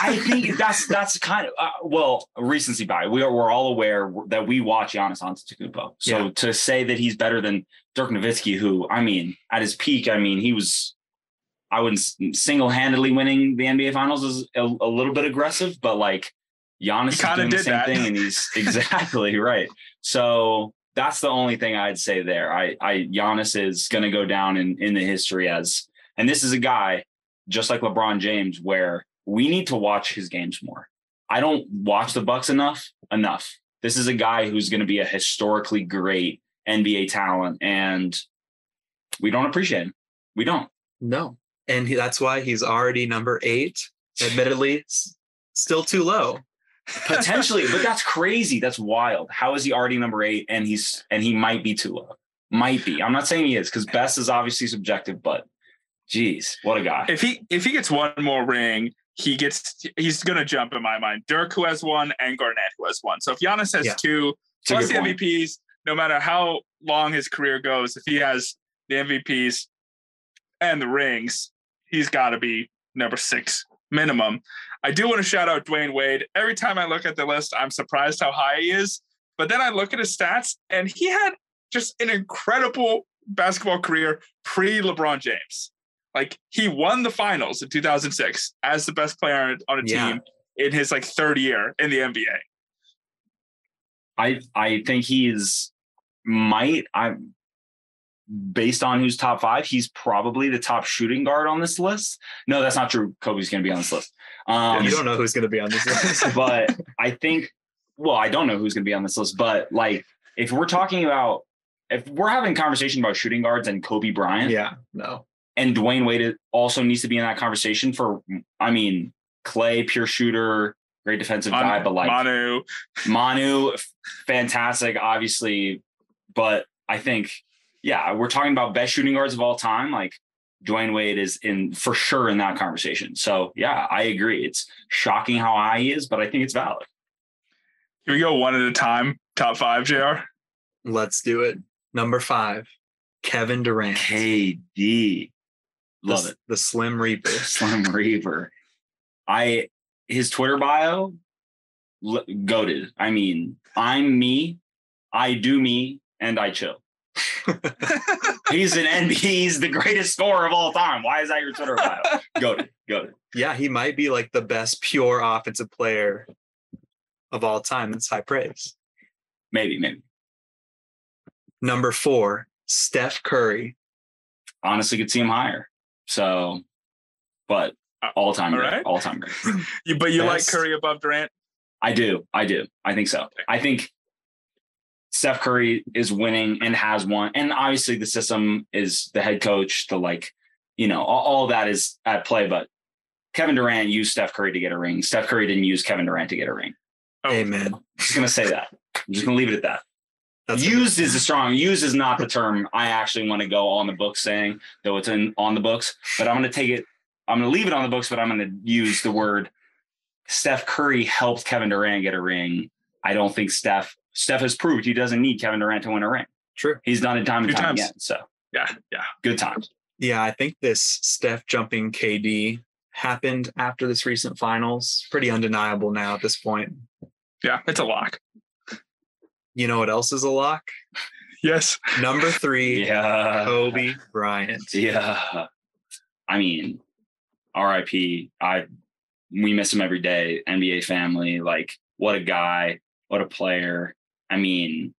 I think that's that's kind of uh, well recency bias. We are we're all aware that we watch Giannis Antetokounmpo. So Yeah. to say that he's better than Dirk Nowitzki, who I mean, at his peak, I mean, he was. I wouldn't single handedly winning the NBA Finals is a, a little bit aggressive, but like Giannis is kinda doing the did same that. thing, and he's *laughs* exactly right. So that's the only thing I'd say there. I, I Giannis is going to go down in in the history as, and this is a guy just like LeBron James, where we need to watch his games more. I don't watch the Bucks enough. Enough. This is a guy who's going to be a historically great NBA talent, and we don't appreciate him. We don't. No. And he, that's why he's already number eight. Admittedly, still too low. Potentially, but that's crazy. That's wild. How is he already number eight, and he's and he might be too low. Might be. I'm not saying he is because best is obviously subjective, but geez, what a guy. if he if he gets one more ring, he gets he's gonna jump in my mind. Dirk who has one and Garnett who has one. So if Giannis has Yeah. two It's plus the point. MVPs, no matter how long his career goes, if he has the MVPs and the rings, he's got to be number six minimum. I do want to shout out Dwyane Wade. Every time I look at the list, I'm surprised how high he is. But then I look at his stats, and he had just an incredible basketball career pre LeBron James. Like he won the finals in 2006 as the best player on a Yeah. team in his like third year in the NBA. I I think he's might I based on who's top five, he's probably the top shooting guard on this list. No, that's not true. Kobe's gonna be on this list. Um you don't know who's going to be on this list. *laughs* *laughs* but I think well, I don't know who's gonna be on this list, but like if we're talking about if we're having a conversation about shooting guards and Kobe Bryant, yeah, no. and Dwyane Wade also needs to be in that conversation for I mean, Klay, pure shooter, great defensive guy, but like Manu, Manu, fantastic, obviously. But I think, yeah, we're talking about best shooting guards of all time. Like Dwyane Wade is in for sure in that conversation. So yeah, I agree. It's shocking how high he is, but I think it's valid. can we go one at a time? Top five, Jr. Let's do it. Number five, Kevin Durant. KD. Love the, it. The Slim Reaper. *laughs* Slim Reaper. I his Twitter bio goaded. I mean, I'm me, I do me, and I chill. *laughs* he's an NBA, he's the greatest scorer of all time. Why is that your Twitter bio? Goaded, goaded. yeah, he might be like the best pure offensive player of all time. That's high praise. Maybe, maybe. Number four, Steph Curry. Honestly, could see him higher. So, but uh, all time All great, right. all time great. *laughs* You, but you Best- like Curry above Durant? I do. I do. I think so. I think Steph Curry is winning and has won. And obviously the system is the head coach, the like, you know, all, all that is at play. But Kevin Durant used Steph Curry to get a ring. Steph Curry didn't use Kevin Durant to get a ring. Oh, Amen. I'm just gonna say that. I'm just gonna leave it at that. That's used is a strong used is not the term I actually want to go on the books saying, though it's in on the books. But I'm gonna take it, I'm gonna leave it on the books, but I'm gonna use the word Steph Curry helped Kevin Durant get a ring. I don't think Steph Steph has proved he doesn't need Kevin Durant to win a ring. true. He's done it time and Two time times. again. So Yeah, yeah. good times. Yeah, I think this Steph jumping KD happened after this recent finals. Pretty undeniable now at this point. Yeah, it's a lock. You know what else is a lock? Yes. Number three, Yeah. Kobe Bryant. Yeah. I mean, RIP. I we miss him every day. NBA family. Like, what a guy, what a player. I mean,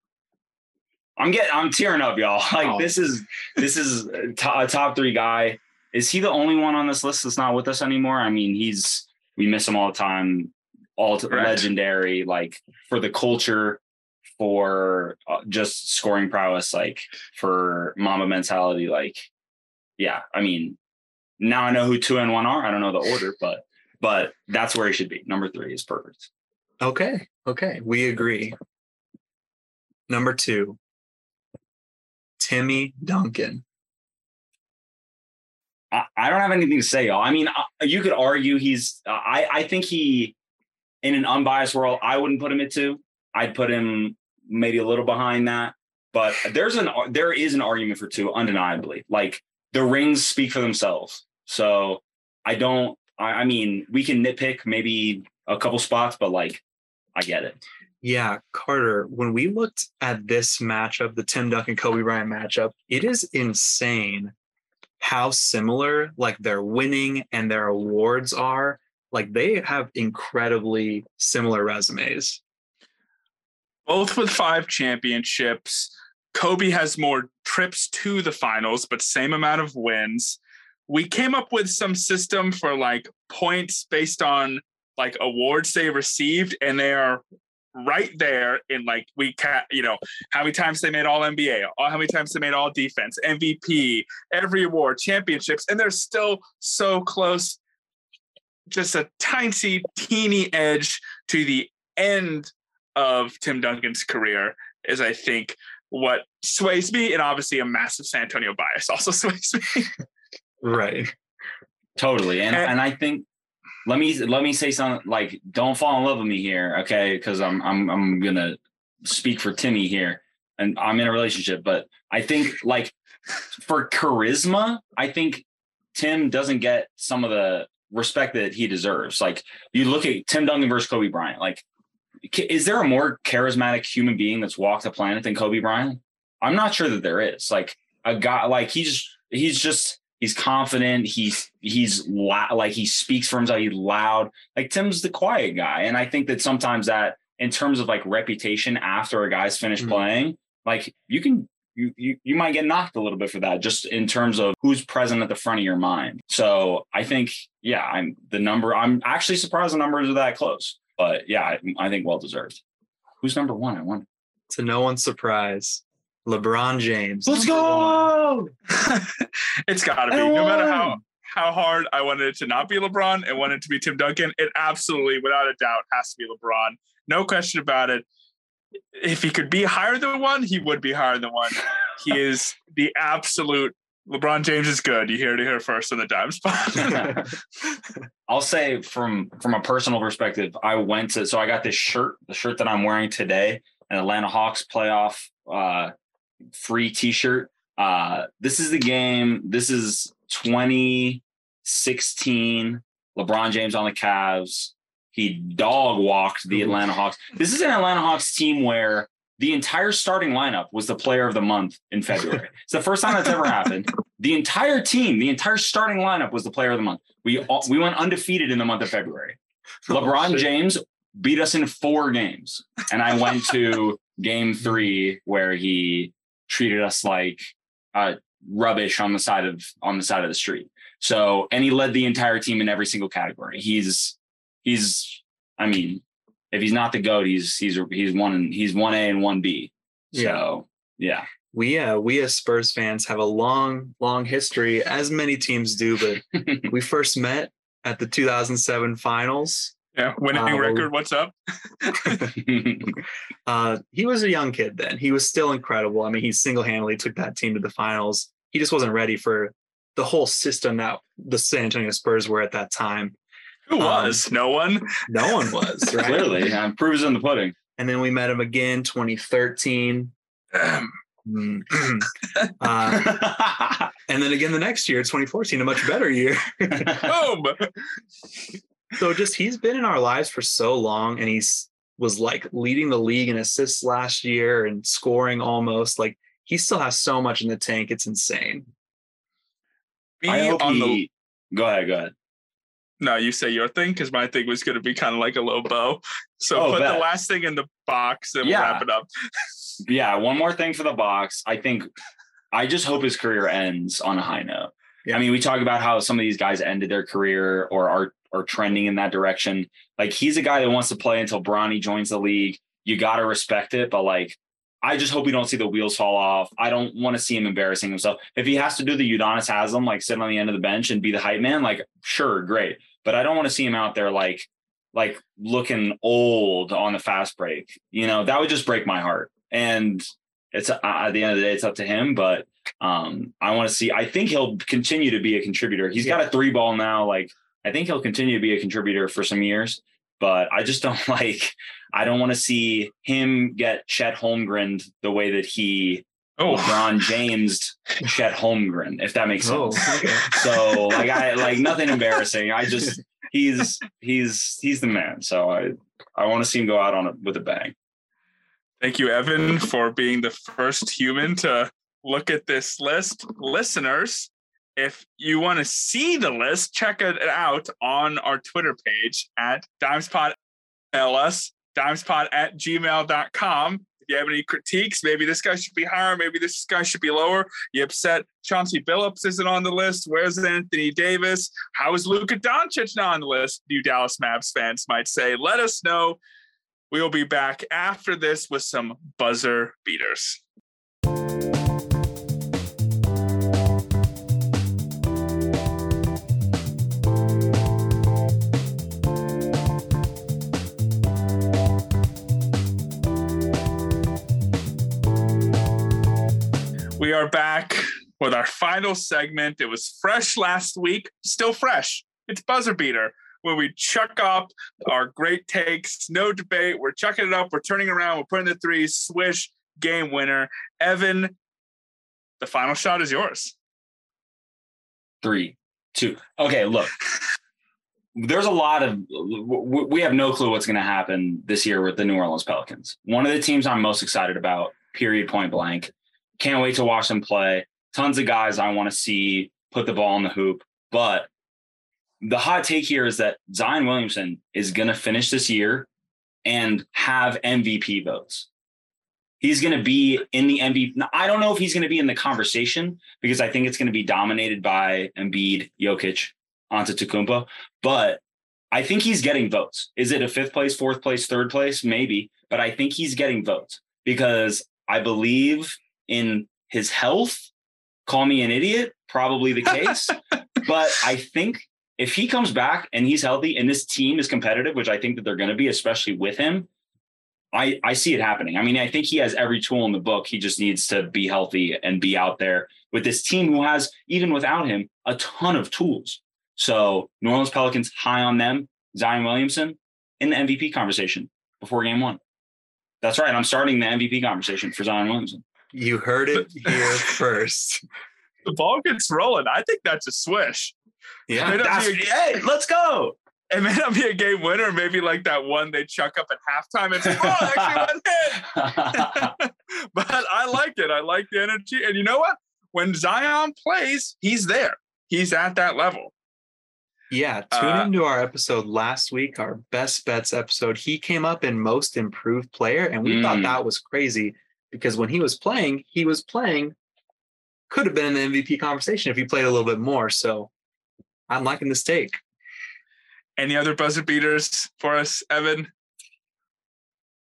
I'm getting I'm tearing up, y'all. *laughs* Like Oh. this is this is a top three guy. Is he the only one on this list that's not with us anymore? I mean, he's we miss him all the time. All Correct. legendary, like for the culture, for uh, just scoring prowess, like for Mamba mentality. Like, yeah, I mean, now I know who two and one are. I don't know the order, but but that's where he should be. Number three is perfect. Okay. Okay. We agree. Number two, Timmy Duncan. I, don't have anything to say, y'all. I mean, uh, you could argue he's. Uh, I I think he, in an unbiased world, I wouldn't put him at two. I'd put him maybe a little behind that. But there's an there is an argument for two, undeniably. Like the rings speak for themselves. So I don't. I, I mean, we can nitpick maybe a couple spots, but like, I get it. Yeah, Carter, when we looked at this matchup, the Tim Duncan and Kobe Bryant matchup, it is insane how similar like their winning and their awards are. Like they have incredibly similar resumes. Both with five championships. Kobe has more trips to the finals, but same amount of wins. We came up with some system for like points based on like awards they received, and they are right there in like we can you know how many times they made all NBA, how many times they made all defense, MVP, every award, championships, and they're still so close. Just a tiny, teeny edge to the end of Tim Duncan's career is, I think, what sways me, and obviously a massive San Antonio bias also *laughs* sways me. Right. Totally. And And- and I think let me let me say something like don't fall in love with me here, okay? Because I'm I'm I'm gonna speak for Timmy here. And I'm in a relationship, but I think like for charisma, I think Tim doesn't get some of the respect that he deserves. Like you look at Tim Duncan versus Kobe Bryant, like is there a more charismatic human being that's walked the planet than Kobe Bryant? I'm not sure that there is. Like a guy like he's he's just he's confident. He's he's la- like he speaks for himself. He's loud. Like Tim's the quiet guy, and I think that sometimes that in terms of like reputation after a guy's finished Mhm. playing, like you can. You, you, you might get knocked a little bit for that just in terms of who's present at the front of your mind. So I think, yeah, I'm the number. I'm actually surprised the numbers are that close, but yeah, I, I think well deserved. Who's number one? I wonder. To no one's surprise, LeBron James. Let's go. *laughs* it's got to be. No matter how how hard I wanted it to not be LeBron and wanted it to be Tim Duncan, it absolutely, without a doubt, has to be LeBron. No question about it. If he could be higher than one, he would be higher than one. he *laughs* is the absolute. LeBron James is good. You hear it here first in the dime spot. *laughs* I'll say from from a personal perspective, I went to so I got this shirt, the shirt that I'm wearing today, an Atlanta Hawks playoff uh, free T-shirt. Uh, this is the game. This is 2016. LeBron James on the Cavs. He dog walked the Atlanta Hawks. This is an Atlanta Hawks team where the entire starting lineup was the player of the month in February. *laughs* it's the first time that's ever happened. The entire team, the entire starting lineup was the player of the month. We all, we went undefeated in the month of February. *laughs* LeBron oh, James beat us in four games, and I went to *laughs* game three where he treated us like uh, rubbish on the side of on the side of the street. So, and he led the entire team in every single category. He's he's, I mean, if he's not the goat, he's he's he's one he's one A and one B. So yeah. We uh we as Spurs fans have a long, long history, as many teams do, but *laughs* we first met at the 2007 finals. Yeah, winning uh, record. What's up? *laughs* uh, he was a young kid then. He was still incredible. I mean, he single-handedly took that team to the finals. He just wasn't ready for the whole system that the San Antonio Spurs were at that time. Who um, was? Um, no one. No one was. *laughs* Right? Clearly, yeah, proves in the pudding. And then we met him again, 2013. Mm. uh, *laughs* and then again the next year, 2014, a much better year. Boom. So just he's been in our lives for so long, and he's was like leading the league in assists last year and scoring almost. Like he still has so much in the tank. It's insane. Be I hope he, the, go ahead, go ahead. No, you say your thing because my thing was going to be kind of like a low bow. So oh, put bet. the last thing in the box and yeah. we'll wrap it up. yeah, one more thing for the box. I think I just hope his career ends on a high note. Yeah. I mean, we talk about how some of these guys ended their career or are are trending in that direction. Like he's a guy that wants to play until Bronny joins the league. You got to respect it, but like I just hope we don't see the wheels fall off. I don't want to see him embarrassing himself. If he has to do the Udonis Haslem, like sit on the end of the bench and be the hype man, like sure, great. But I don't want to see him out there like like looking old on the fast break. You know, that would just break my heart. And it's uh, at the end of the day, it's up to him. But um, I want to see. I think he'll continue to be a contributor. He's got a three ball now. Like I think he'll continue to be a contributor for some years. But I just don't *laughs* like I don't want to see him get Chet Holmgren the way that he oh. LeBron *laughs* James Chet Holmgren, if that makes oh, sense. Oh, okay. So like I like nothing embarrassing. I just he's he's he's the man. So I I want to see him go out on it with a bang. Thank you, Evan, for being the first human to look at this list. Listeners, if you want to see the list, check it out on our Twitter page at DimesPod LS dimespot at gmail.com. If you have any critiques, maybe this guy should be higher, maybe this guy should be lower. You upset Chauncey Billups isn't on the list. Where's Anthony Davis? How is Luka Doncic not on the list? You Dallas Mavs fans might say. Let us know. We will be back after this with some buzzer beaters. Are back with our final segment. It was fresh last week, still fresh. It's Buzzer Beater, where we chuck up our great takes, no debate. We're chucking it up, we're turning around, we're putting the three, swish, game winner. Evan, the final shot is yours. Three, two. Okay, look. There's a lot of we have no clue what's going to happen this year with the New Orleans Pelicans. One of the teams I'm most excited about, period, point blank. Can't wait to watch them play. Tons of guys I want to see put the ball in the hoop. But the hot take here is that Zion Williamson is going to finish this year and have MVP votes. He's going to be in the MVP. I don't know if he's going to be in the conversation because I think it's going to be dominated by Embiid, Jokic, Antetokounmpo. But I think he's getting votes. Is it a fifth place, fourth place, third place? Maybe. But I think he's getting votes because I believe in his health, call me an idiot, probably the case. *laughs* but I think if he comes back and he's healthy and this team is competitive, which I think that they're going to be, especially with him, I, I see it happening. I mean, I think he has every tool in the book. He just needs to be healthy and be out there with this team who has, even without him, a ton of tools. So New Orleans Pelicans high on them. Zion Williamson in the MVP conversation before game one. That's right. I'm starting the MVP conversation for Zion Williamson. You heard it *laughs* here first. The ball gets rolling. I think that's a swish. Yeah. A- hey, let's go. It may not be a game winner, maybe like that one they chuck up at halftime. It's like, oh, actually went in. *laughs* *laughs* but I like it. I like the energy. And you know what? When Zion plays, he's there. He's at that level. Yeah, tune Uh, into our episode last week, our best bets episode. He came up in most improved player, and we thought Mm. that was crazy because when he was playing, he was playing, could have been in the MVP conversation if he played a little bit more. So I'm liking this take. Any other buzzer beaters for us, Evan?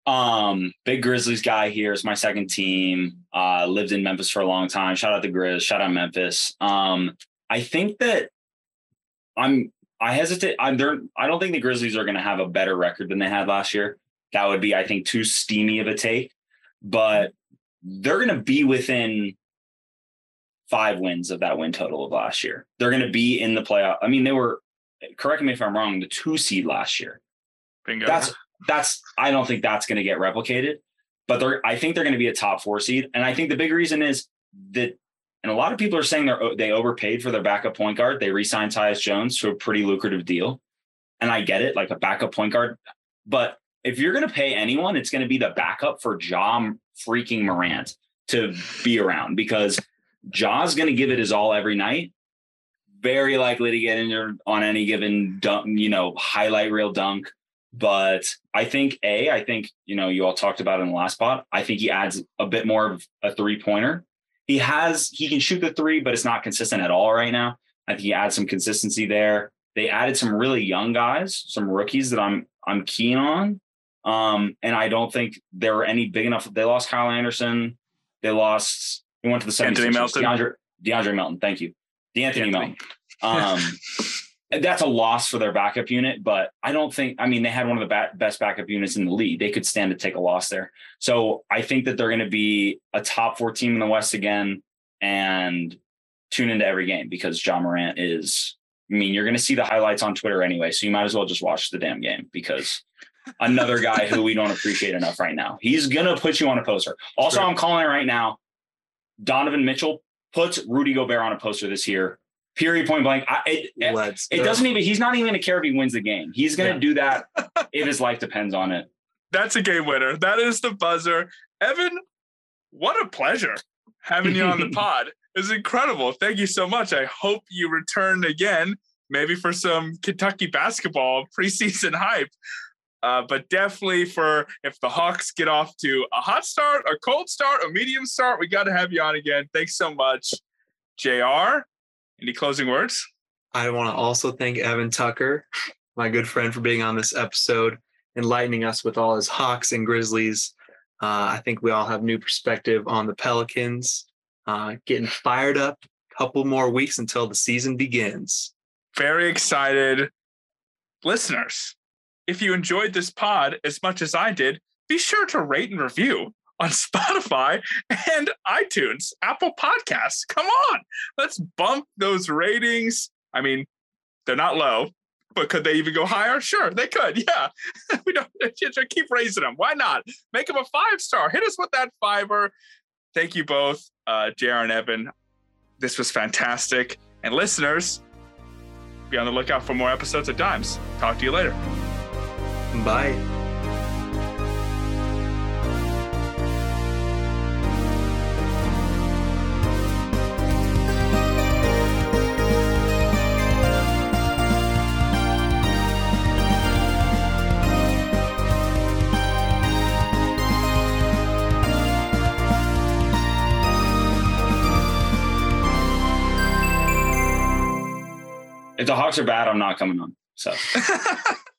Um, big Grizzlies guy here is my second team. Uh, lived in Memphis for a long time. Shout out the Grizz. Shout out Memphis. Um, I think that I'm. I hesitate. I'm there. I don't think the Grizzlies are going to have a better record than they had last year. That would be, I think, too steamy of a take. But they're going to be within five wins of that win total of last year. They're going to be in the playoff. I mean, they were. Correct me if I'm wrong. The two seed last year Bingo. that's that's I don't think that's going to get replicated, but they're I think they're going to be a top four seed, and I think the big reason is that, and a lot of people are saying they're they overpaid for their backup point guard. They re-signed Tyus Jones to a pretty lucrative deal, and I get it, like a backup point guard, but if you're going to pay anyone, it's going to be the backup for Ja freaking Morant to be around because Ja's going to give it his all every night. Very likely to get injured on any given dunk, you know, highlight reel dunk. But I think A, I think, you know, you all talked about in the last spot. I think he adds a bit more of a three pointer. He has, he can shoot the three, but it's not consistent at all right now. I think he adds some consistency there. They added some really young guys, some rookies that I'm I'm keen on. Um, and I don't think there were any big enough. They lost Kyle Anderson. They lost. He went to the 76ers. Anthony Melton. DeAndre, DeAndre Melton. Thank you, DeAnthony Anthony. Melton. Um, *laughs* that's a loss for their backup unit, but I don't think. I mean, they had one of the ba- best backup units in the league. They could stand to take a loss there. So I think that they're going to be a top four team in the West again, and tune into every game because Ja Morant is. I mean, you're going to see the highlights on Twitter anyway, so you might as well just watch the damn game because another guy who we don't appreciate enough right now. He's going to put you on a poster. Also, True. I'm calling it right now. Donovan Mitchell puts Rudy Gobert on a poster this year. Period. Point blank. I, it, it, Let's it doesn't even. He's not even going to care if he wins the game. He's going to Yeah. do that if his life depends on it. That's a game winner. That is the buzzer. Evan, what a pleasure having you on the *laughs* pod. It's incredible. Thank you so much. I hope you return again, maybe for some Kentucky basketball preseason *laughs* hype. Uh, but definitely for if the Hawks get off to a hot start, a cold start, a medium start, we got to have you on again. Thanks so much, JR. Any closing words? I want to also thank Evan Tucker, my good friend, for being on this episode, enlightening us with all his Hawks and Grizzlies. Uh, I think we all have new perspective on the Pelicans. Uh, getting fired up. Couple more weeks until the season begins. very excited. Listeners, if you enjoyed this pod as much as I did, be sure to rate and review on *laughs* Spotify and iTunes, Apple Podcasts. Come on, let's bump those ratings. I mean, they're not low, but could they even go higher? Sure, they could. *laughs* Yeah, we don't *laughs* keep raising them. Why not? Make them a five star. Hit us with that fiver. Thank you both, uh, and Evan. This was fantastic. And listeners, be on the lookout for more episodes of Dimes. Talk to you later. Bye. If the Hawks are bad, I'm not coming on. So. *laughs*